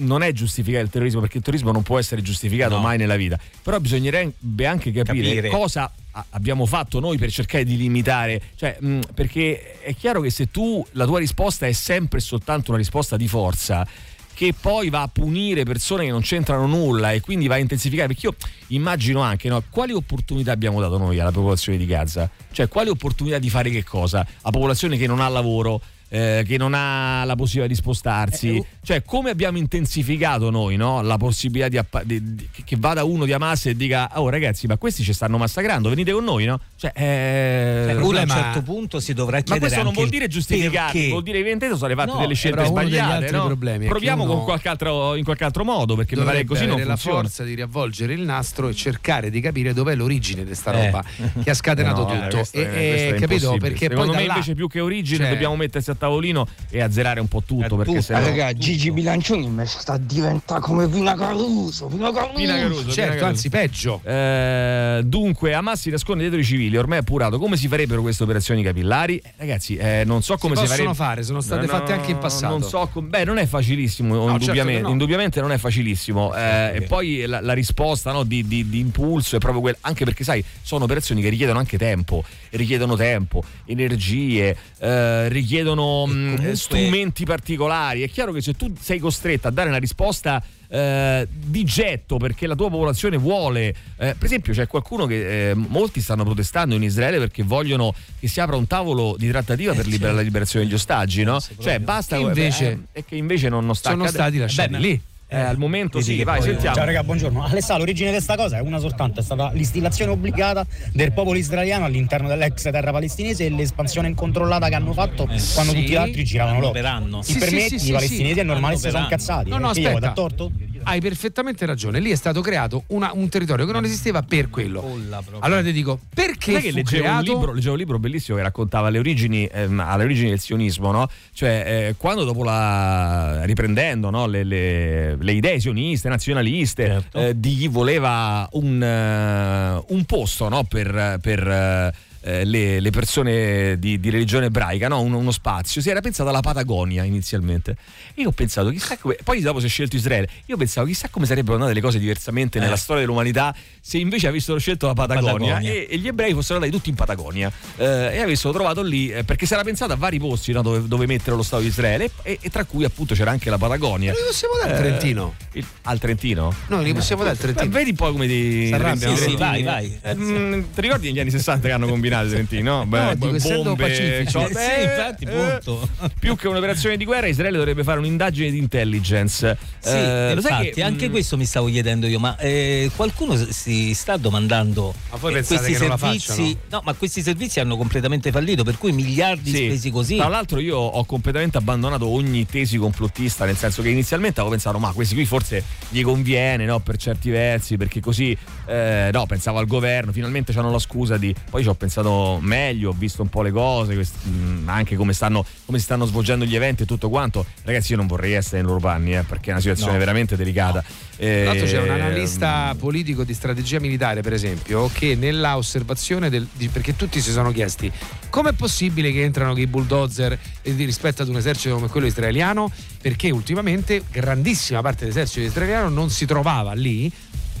non è giustificare il terrorismo perché il terrorismo non può essere giustificato No. mai nella vita, però bisognerebbe anche capire, Capire. cosa a- abbiamo fatto noi per cercare di limitare, cioè, mh, perché è chiaro che se tu la tua risposta è sempre e soltanto una risposta di forza, che poi va a punire persone che non c'entrano nulla e quindi va a intensificare. Perché io immagino anche no, quali opportunità abbiamo dato noi alla popolazione di Gaza? Cioè, quali opportunità di fare che cosa? A popolazione che non ha lavoro. Eh, che non ha la possibilità di spostarsi, cioè come abbiamo intensificato noi no? la possibilità di, appa- di- di- che- vada uno di Hamas e dica oh ragazzi ma questi ci stanno massacrando venite con noi no? Cioè, eh, Cioè, uno a un certo punto si dovrà ma chiedere questo non vuol dire giustificare, perché. vuol dire che evidentemente sono state fatte No, delle scelte sbagliate. no? problemi Proviamo uno con qualche altro, in qualche altro modo, perché mi pare così non avere la funziona. forza di riavvolgere il nastro e cercare di capire dov'è l'origine di sta Eh. roba che ha scatenato No, tutto questo è- e, questo è capito perché Secondo poi me là- invece più che origine cioè, dobbiamo mettersi a tavolino e azzerare un po' tutto. perché se no- Raga, Gigi Bilancioni mi sta a diventare come Pina Caruso. Pina Caruso. Pina Caruso, Certo, Pina Caruso. anzi, peggio. Eh, dunque, Hamas si nasconde dietro i civili, ormai è appurato. Come si farebbero queste operazioni capillari? Eh, ragazzi, eh, non so come si, possono farebbe- fare, sono state No, fatte anche in passato. Non so com- beh, non è facilissimo, certo indubbiamente, che no. indubbiamente non è facilissimo. Eh, e poi la, la risposta no, di, di- di impulso è proprio quella, anche perché sai, sono operazioni che richiedono anche tempo, richiedono tempo, energie, eh, richiedono mh, strumenti particolari. È chiaro che se tu sei costretto a dare una risposta eh, di getto perché la tua popolazione vuole, eh, per esempio c'è qualcuno che eh, molti stanno protestando in Israele perché vogliono che si apra un tavolo di trattativa per liber- la liberazione degli ostaggi, no? Cioè basta E invece- eh, e che invece non, non sta sono accadendo. stati lasciati Beh, lì. Eh, al momento sì, vai, sentiamo. Ciao raga, buongiorno. Alessà, l'origine di questa cosa è una soltanto, è stata l'istillazione obbligata del popolo israeliano all'interno dell'ex terra palestinese e l'espansione incontrollata che hanno fatto quando sì. tutti gli altri giravano per. Si Sì, permetti, sì, sì, i palestinesi è normale se per sono incazzati. No, no, Perché io vado aspetta. a torto? Hai perfettamente ragione. Lì è stato creato una- un territorio che non esisteva per quello. Allora ti dico, perché Sai che leggevo un, creato? libro, leggevo un libro bellissimo che raccontava le origini, ehm, alle origini del sionismo, no? Cioè, eh, quando dopo la. riprendendo no? le, le- le idee sioniste, nazionaliste, Certo. eh, di chi voleva un, eh, un posto no? per. per, eh, eh, le, le persone di, di religione ebraica, no? uno, uno spazio. Si era pensato alla Patagonia inizialmente. Io ho pensato, chissà come. Poi dopo si è scelto Israele. Io pensavo, chissà come sarebbero andate le cose diversamente Eh. nella storia dell'umanità se invece avessero scelto la Patagonia, Patagonia. E, e gli ebrei fossero andati tutti in Patagonia eh, e avessero trovato lì, eh, perché si era pensato a vari posti no, dove, dove mettere lo Stato di Israele e, e tra cui appunto c'era anche la Patagonia. Li possiamo dare al Eh, Trentino? il- al Trentino? No, li possiamo dare al Beh, Trentino. vedi poi come ti. Trentini- Sì, sì, vai, vai. Eh, mm, ti ricordi negli anni 60 che hanno combinato i Trentini? No, dico, essendo bombe, pacifici. cioè, Eh, beh, sì, infatti, punto. più che un'operazione di guerra, Israele dovrebbe fare un'indagine di intelligence. Sì, Eh, lo sai infatti, che, anche mm, questo mi stavo chiedendo io, ma eh, qualcuno si sta domandando Ma voi eh, pensate questi che non la servizi, facciano? no, ma questi servizi hanno completamente fallito, per cui miliardi Sì. spesi così. Tra l'altro io ho completamente abbandonato ogni tesi complottista, nel senso che inizialmente avevo pensato, ma questi qui forse gli conviene, no, per certi versi, perché così, eh, no, pensavo al governo, finalmente hanno la scusa di... Poi ci ho pensato meglio, ho visto un po' le cose, quest- mh, anche come, stanno, come si stanno svolgendo gli eventi e tutto quanto. Ragazzi io non vorrei essere nei loro panni, eh, perché è una situazione No. veramente delicata. Eh, Tra l'altro c'è un mm. analista politico di strategia militare, per esempio, che nella osservazione del, di- perché tutti si sono chiesti com'è possibile che entrano i bulldozer e di- rispetto ad un esercito come quello israeliano? Perché ultimamente grandissima parte dell'esercito israeliano non si trovava lì,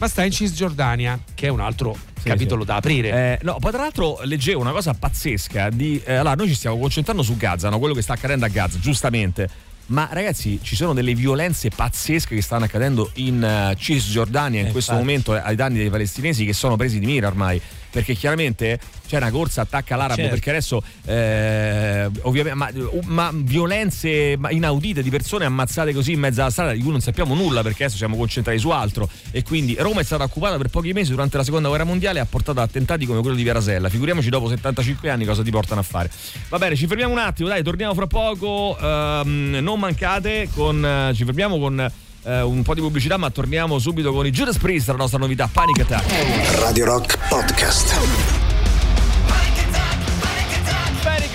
ma sta in Cisgiordania, che è un altro capitolo sì. da aprire. Eh, no, poi tra l'altro leggevo una cosa pazzesca di eh, allora noi ci stiamo concentrando su Gaza, no? quello che sta accadendo a Gaza, giustamente. Ma ragazzi, ci sono delle violenze pazzesche che stanno accadendo in eh, Cisgiordania in Eh, questo infatti. momento ai danni dei palestinesi che sono presi di mira ormai. Perché chiaramente c'è una corsa attacca l'arabo Certo. perché adesso eh, ovviamente ma, ma violenze inaudite di persone ammazzate così in mezzo alla strada di cui non sappiamo nulla perché adesso siamo concentrati su altro. E quindi Roma è stata occupata per pochi mesi durante la seconda guerra mondiale e ha portato attentati come quello di Via Rasella figuriamoci dopo 75 anni cosa ti portano a fare. Va bene ci fermiamo un attimo dai torniamo fra poco. Ehm, non mancate con, ci fermiamo con eh, un po' di pubblicità ma torniamo subito con i Judas Priest la nostra novità Panic Attack Radio Rock Podcast.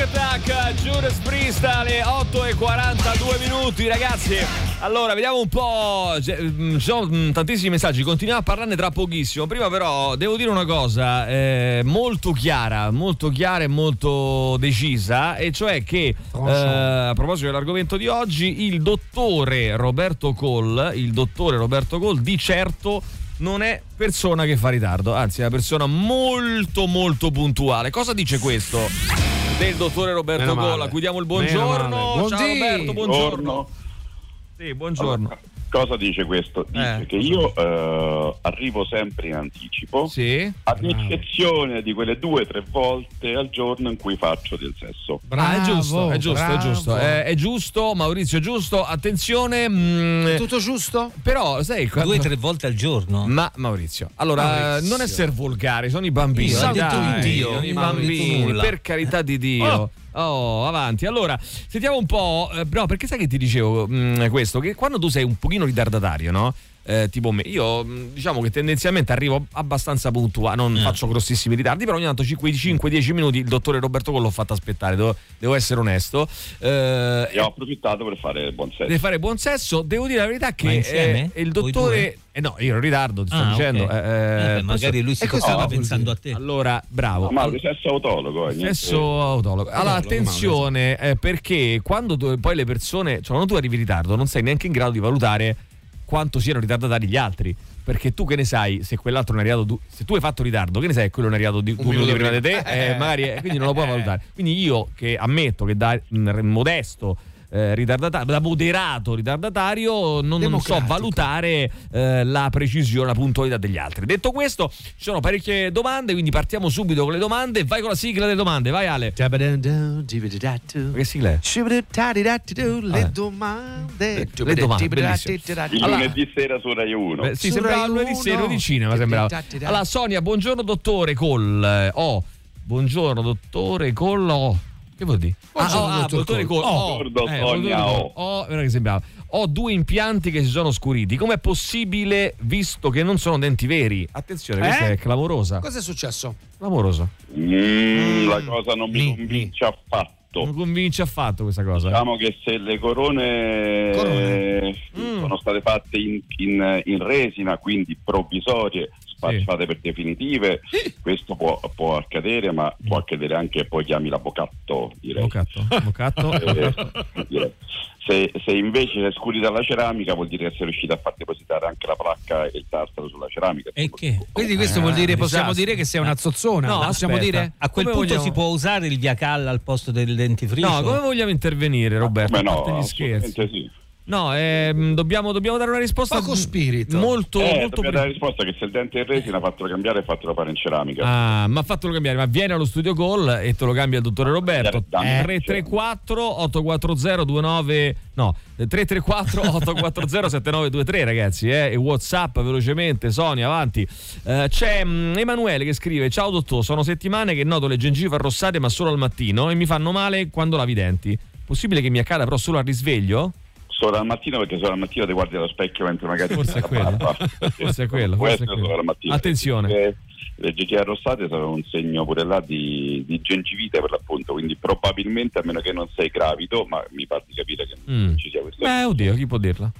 Attack, Judas Priest alle 8 e 42 minuti ragazzi. Allora vediamo un po' mm, ci sono mm, tantissimi messaggi continuiamo a parlarne tra pochissimo. Prima però devo dire una cosa eh, molto chiara molto chiara e molto decisa e cioè che eh, a proposito dell'argomento di oggi il dottore Roberto Cole il dottore Roberto Cole di certo non è persona che fa ritardo, anzi è una persona molto molto puntuale. Cosa dice questo del dottore Roberto. Gola? A cui diamo il buongiorno. Ciao. Roberto, buongiorno. Sì, buongiorno. Allora, cosa dice questo? Dice Eh. che io eh, arrivo sempre in anticipo, Sì. ad eccezione di quelle due o tre volte al giorno in cui faccio del sesso. ah, è giusto, è giusto, è bravo. giusto. È, è giusto, Maurizio, è giusto. Attenzione. mm, Tutto giusto? però, sai, quando- Due o tre volte al giorno. Ma Maurizio, allora Maurizio. non essere volgare, sono i bambini. Io, detto dai, Dio, sono i bambini, per carità di Dio. Oh, Oh, avanti. Allora, sentiamo un po'. eh, no, perché sai che ti dicevo mh, questo? Che quando tu sei un pochino ritardatario, no? Eh, tipo me, io mh, diciamo che tendenzialmente arrivo abbastanza puntuale, non faccio grossissimi ritardi, però ogni tanto 5-10 minuti il dottore Roberto Collo l'ho fatto aspettare, devo, devo essere onesto. Eh, E ho approfittato per fare buon sesso. Deve fare buon sesso, devo dire la verità che Ma eh, il dottore. Eh no, io ero in ritardo, ti sto Ah, ok. dicendo. Eh, beh, magari lui si stava Ah, pensando a te. Allora, bravo. Ma il sesso autologo. eh, Sesso autologo. Allora, Autologo, attenzione, eh, perché quando tu- poi le persone, cioè quando tu arrivi in ritardo, non sei neanche in grado di valutare quanto siano ritardatari gli altri. Perché tu che ne sai se quell'altro è arrivato, du- se tu hai fatto ritardo, che ne sai che quello non è arrivato di, due minuti prima di te, eh, magari, eh, quindi non lo puoi valutare. Quindi io che ammetto che da mh, modesto eh, ritardatario, da moderato ritardatario, non, non so valutare eh, la precisione, la puntualità degli altri. Detto questo, ci sono parecchie domande, quindi partiamo subito con le domande. Vai con la sigla delle domande, vai Ale. Che sigla è? Le domande. Le domande, bellissimo. Il lunedì sera su Rai 1. Beh, sì, Su sembrava Rai lunedì sera di cinema, sembrava. Allora, Sonia, buongiorno dottore Col. Oh, buongiorno dottore Col. Oh. Che vuol dire? Ah, oh, ah, Col. Col. Oh, eh, Sonia, buongiorno, oh. Oh, guarda che sembrava. Ho due impianti che si sono scuriti. Com'è possibile, visto che non sono denti veri? Attenzione, questa Eh? è clamorosa. Cosa è successo? Clamorosa. Mm, la cosa non mi Lì, convince affatto. Non convince affatto questa cosa. eh. Diciamo che se le corone, Corone. eh, Mm. sono state fatte in, in- in resina, quindi provvisorie, spacciate per definitive, questo può, può accadere, ma può accadere anche poi chiami l'avvocato, direi. Bocatto. Bocatto. Eh, direi. Se, se invece scuri dalla ceramica vuol dire che sei riuscito a far depositare anche la placca e il tartaro sulla ceramica. E che? Quindi questo vuol dire, Eh, possiamo disastro. dire che sei una zozzona? No, possiamo dire? A quel Come punto vogliamo- si può usare il via calla al posto del dentifricio? No, come vogliamo intervenire, Roberto? Beh, A no, gli scherzi. sì. No, ehm, dobbiamo, dobbiamo dare una risposta Poco spirito. molto, Eh, molto dobbiamo dare la risposta che se il dente è in resina fatelo cambiare e fatelo fare in ceramica. Ah, ma fatelo cambiare, ma vieni allo studio call e te lo cambia il dottore Roberto. Eh, 334 840 29 no, 334 840 7923 ragazzi, eh, e WhatsApp velocemente, Sonia, avanti. Eh, c'è mm, Emanuele che scrive: "Ciao dottore, sono settimane che noto le gengive arrossate ma solo al mattino e mi fanno male quando lavi i denti. Possibile che mi accada però solo al risveglio?" Solo al mattino perché solo al mattino ti guardi allo specchio mentre magari Forse è quello. Forse è quello, forse è quello. Attenzione. Perché Le gengive arrossate sono un segno pure là di, di gengivite per l'appunto, quindi probabilmente a meno che non sei gravido, ma mi pare di capire che non Mm. ci sia questo. Beh, oddio, chi può dirla?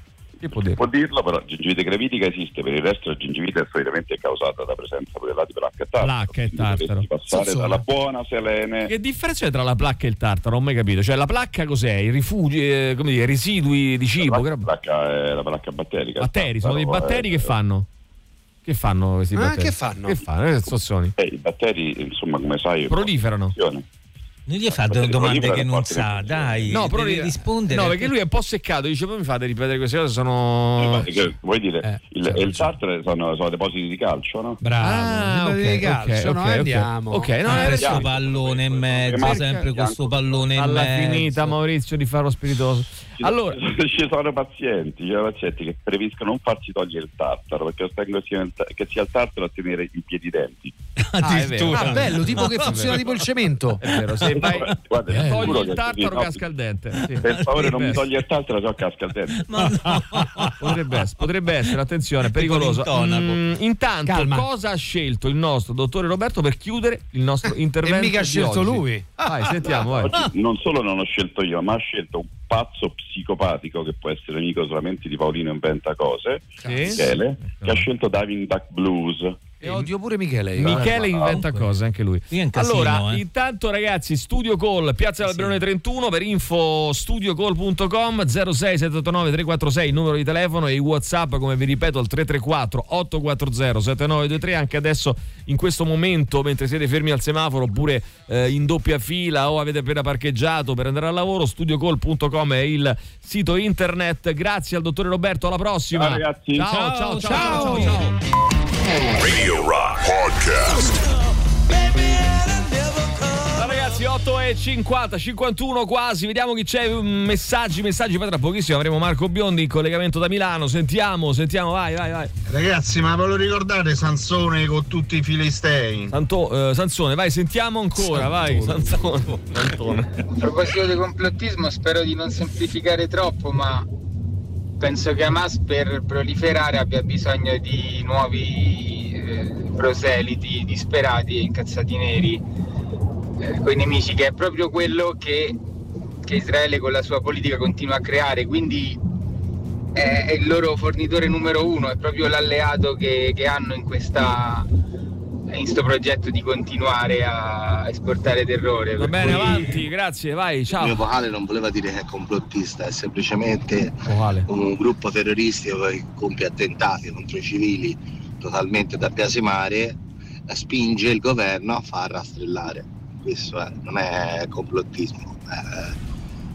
Può? Può dirlo, però gengivite gravidica esiste, per il resto la gengivite è solitamente causata da presenza di placca e tartaro. Placca e tartaro. passare Zozzone. dalla buona selene. Che differenza c'è tra la placca e il tartaro? Non ho mai capito. Cioè, la placca cos'è? I rifugi, eh, come dire, residui di cibo? La placca è la placca batterica. Batteri, sono dei batteri è- che fanno? Che fanno questi Ah, batteri? che fanno? Che fanno? Eh, sozzoni. Eh, I batteri, insomma, come sai, Proliferano. Non gli fa domande che non sa, dai. No, però deve rispondere. No, perché lui è un po' seccato. Dice, poi mi fate ripetere queste cose. Sono. Eh, che- vuoi dire, Eh, il, e il tartaro sono, sono depositi di calcio, no? Bravo. Ah, Depositi ok, di calcio, ok, no? ok, ok. Andiamo. Ok, no, Ah, è questo bianco. pallone in mezzo, sempre questo pallone in alla mezzo. finita Maurizio di farlo spiritoso. Allora, ci sono pazienti, ci sono pazienti che preferiscono non farsi togliere il tartaro perché ta- che sia il tartaro a tenere in piedi i denti. ah, è vero. Ah, bello, tipo che funziona tipo il cemento. È vero, se vai, Guarda, togli il tartaro, no, casca il dente. Sì. Per favore non mi togli il tartaro, so casca il dente. Potrebbe essere, potrebbe essere, attenzione, pericoloso. Mm, intanto, Calma. cosa ha scelto il nostro dottore Roberto per chiudere il nostro intervento? E mica ha scelto oggi? lui. Vai, sentiamo, vai. Oggi non solo non ho scelto io, ma ha scelto un pazzo psicopatico che può essere amico solamente di Paolino Inventa Cose, Sì. Michele, che ha scelto Diving Duck Blues. E odio pure Michele. io. Michele inventa cose anche lui. Casino, allora, eh. intanto ragazzi, Studio Call, Piazza Alberone 31 per info studiocall.com 06789 346 il numero di telefono e i WhatsApp come vi ripeto al 334 840 7923 anche adesso in questo momento mentre siete fermi al semaforo oppure eh, in doppia fila o avete appena parcheggiato per andare al lavoro studiocall.com è il sito internet. Grazie al dottore Roberto, alla prossima. Ciao, ragazzi. ciao, ciao, ciao, ciao. ciao, ciao. Radio Rock Podcast. Ragazzi, 8 e 50, 51 quasi, vediamo chi c'è, mm, messaggi, messaggi, poi tra pochissimo avremo Marco Biondi in collegamento da Milano, sentiamo, sentiamo, vai, vai, vai. Ragazzi, ma ve lo ricordate Sansone con tutti i filistei? Santo, eh, Sansone, vai, sentiamo ancora, vai, Sansone. Santone. A proposito di complottismo, spero di non semplificare troppo, ma penso che Hamas per proliferare abbia bisogno di nuovi eh, proseliti disperati e incazzati neri eh, con i nemici, che è proprio quello che, che, Israele con la sua politica continua a creare. Quindi è, è il loro fornitore numero uno, è proprio l'alleato che, che hanno in questa in questo progetto di continuare a esportare terrore. Va bene, cui... avanti, grazie, vai, ciao. Il mio vocale non voleva dire che è complottista, è semplicemente vocale. un gruppo terroristico che compie attentati contro i civili totalmente da biasimare, spinge il governo a far rastrellare questo è, non è complottismo, è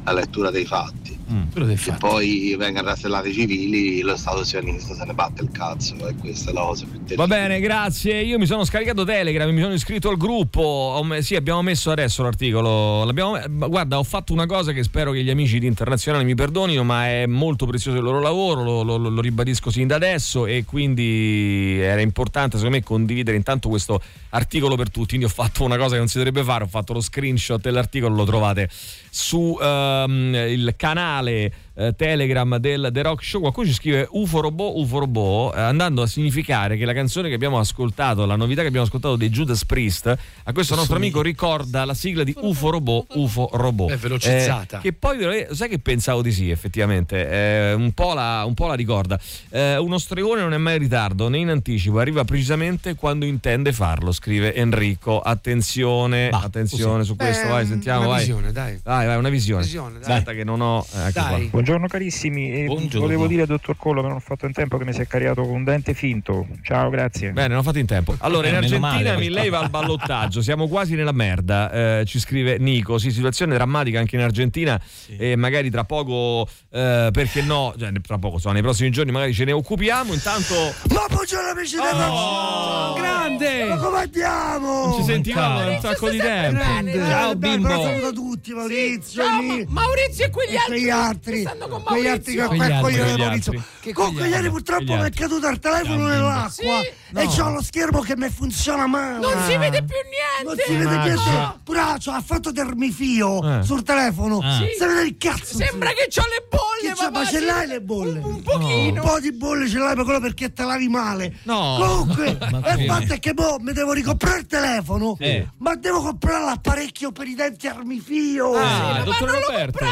la lettura dei fatti. Mm, se poi vengono rastellati i civili, lo Stato sionista se ne batte il cazzo e questa è la cosa più terribile. Va bene, grazie. Io mi sono scaricato Telegram, mi sono iscritto al gruppo. Sì, abbiamo messo adesso l'articolo. guarda, ho fatto una cosa che spero che gli amici di Internazionale mi perdonino, ma è molto prezioso il loro lavoro, lo, lo, lo ribadisco sin da adesso e quindi era importante secondo me condividere intanto questo articolo per tutti. Quindi ho fatto una cosa che non si dovrebbe fare, ho fatto lo screenshot dell'articolo, lo trovate su um, il canale eh, Telegram del The Rock Show. Qualcuno ci scrive UFO Robot, UFO Robot, eh, andando a significare che la canzone che abbiamo ascoltato, la novità che abbiamo ascoltato dei Judas Priest, a questo nostro amico ricorda la sigla di UFO Robot, UFO Robot. È velocizzata. Eh, che poi, sai che pensavo di sì, effettivamente, eh, un, po la, un, po la, ricorda. Eh, uno stregone non è mai in ritardo né in anticipo, arriva precisamente quando intende farlo, scrive Enrico. Attenzione, bah, attenzione così. su questo, vai, sentiamo. Una vai. visione, dai. Vai, vai, una visione. visione. Aspetta che non ho... Ecco dai. Qua. Buongiorno carissimi, Buongiorno. volevo dire al dottor Collo che non ho fatto in tempo che mi si è caricato con un dente finto. Ciao, grazie. Bene, non ho fatto in tempo. Allora, in Eh, meno Argentina male, Milley va al ballottaggio, siamo quasi nella merda, eh, ci scrive Nico. Sì, situazione drammatica anche in Argentina e magari tra poco, eh, perché no, cioè, tra poco, so, nei prossimi giorni magari ce ne occupiamo. Intanto... Ma buongiorno amici del Oh, grande! Ma come andiamo? Non ci sentivamo da un sacco di tempo. Grande. Ciao bimbo. però saluto tutti, Maurizio. Ciao, Emilio. Ma- Maurizio e quegli E altri altri, con quegli altri che qua altri, Maurizio. ieri altri, purtroppo mi è caduto il telefono nell'acqua Sì. e c'ho lo schermo che mi funziona male. Non si vede più niente. Non si vede niente. Però c'ho a fatto termifio Eh. sul telefono. Ah. Sì. Se vede il cazzo. Sembra che c'ho le bolle, ma ma ce l'hai le bolle? Un pochino. Un po' di bolle ce l'hai per quello perché te lavi male. No. Comunque, Ma il fatto è che boh, mi devo ricomprare il telefono. Eh. Ma devo comprare l'apparecchio per i denti armifio. Ah, ma dottore non lo Roberto.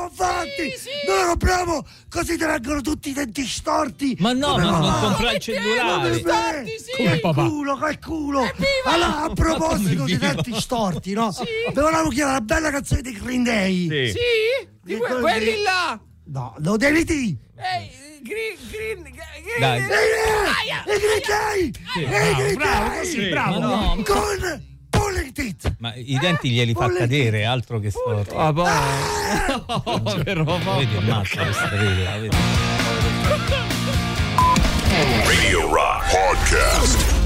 Compriamo, infatti! Sì, sì. Non lo compriamo! Così ti vengono tutti i denti storti! Ma no, ma non comprare il Come cellulare. Storti, sì. Che papà? culo, che culo! Evviva! Allora, a proposito di denti storti, no? Vi volevo chiedere una bella canzone di Green Day. Sì. Sì? Di que- Quelli- quelli là. No, lo devi dire! Ehi, green, green, green. Dai. E Green Day! Sì, Green bravo, Day! così, Ma no, Con Teeth! ma i denti glieli fa Bolle- cadere, altro che storti. Ah, poi... No, però, ma- Vedi, ammazza questa vedi. Radio Rock Podcast.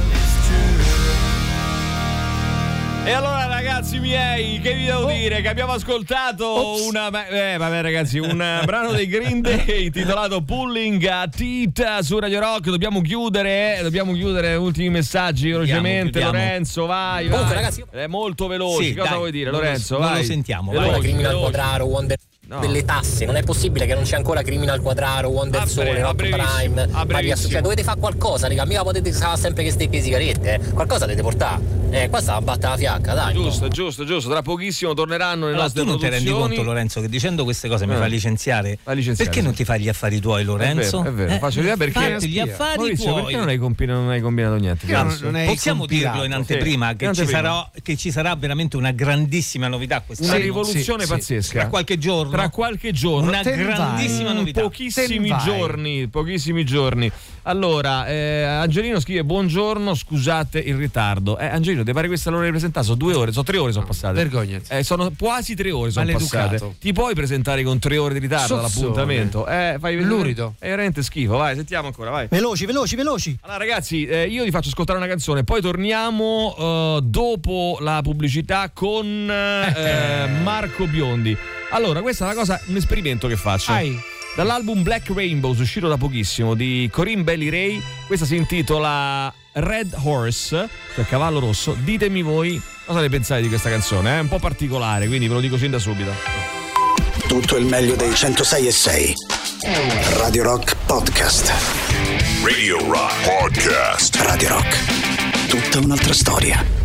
E allora ragazzi miei, che vi devo dire? Che abbiamo ascoltato una... Eh vabbè ragazzi, un brano dei Green Day intitolato Pulling a Teeth su Radio Rock. Dobbiamo chiudere, eh, dobbiamo chiudere ultimi messaggi velocemente. chiudiamo. Lorenzo, vai, Comunque, vai. ragazzi, io- È molto veloce. Sì, Cosa dai, vuoi dire lo- Lorenzo? non vai. lo sentiamo, vai. Veloci, Criminal. Quadraro, Wonder No. delle tasse, non è possibile che non c'è ancora Criminal Quadraro, Wonder A Sole, Rock Prime, Maria cioè dovete fare qualcosa, raga, mica potete stare sempre che stecche sigarette, eh. qualcosa dovete portare. Eh, qua sta a battere la fiacca, dai. Giusto, giusto, giusto. Tra pochissimo torneranno le Allora, nostre tu non ti rendi conto, Lorenzo, che dicendo queste cose mi Eh. fa licenziare? Fa licenziare, Perché sì. non ti fai gli affari tuoi, Lorenzo? È vero, è vero. Eh, Faccio l'idea perché fatti gli affari Maurizio, tuoi. perché non hai, compi- non hai combinato niente? Non- non hai Possiamo compilato. dirlo in anteprima Sì, che, in ci anteprima. sarà, che ci sarà veramente una grandissima novità quest'anno. Una rivoluzione pazzesca. Tra qualche giorno. Tra qualche giorno. Una grandissima vai. novità. Pochissimi giorni, pochissimi giorni. Allora, eh, Angelino scrive: Buongiorno, scusate il ritardo. Eh, Angelino, Ti pare questa l'ora di presentare? Sono due ore, sono tre ore sono passate. Vergognati. Eh, sono quasi tre ore sono Maleducato. passate. Ti puoi presentare con tre ore di ritardo Sozzone. all'appuntamento? Eh, fai vedere. Lurido. È veramente schifo, vai, sentiamo ancora, vai. Veloci, veloci, veloci. Allora ragazzi, eh, io vi faccio ascoltare una canzone, poi torniamo eh, dopo la pubblicità con eh, Marco Biondi. Allora, questa è una cosa, un esperimento che faccio. Vai. Dall'album Black Rainbows, uscito da pochissimo, di Corinne Belly Ray, questa si intitola Red Horse, cioè cavallo rosso. Ditemi voi cosa ne pensate di questa canzone, è un po' particolare, quindi ve lo dico sin da subito. Tutto il meglio dei 106 e 6. Radio Rock Podcast. Radio Rock Podcast. Radio Rock. Tutta un'altra storia.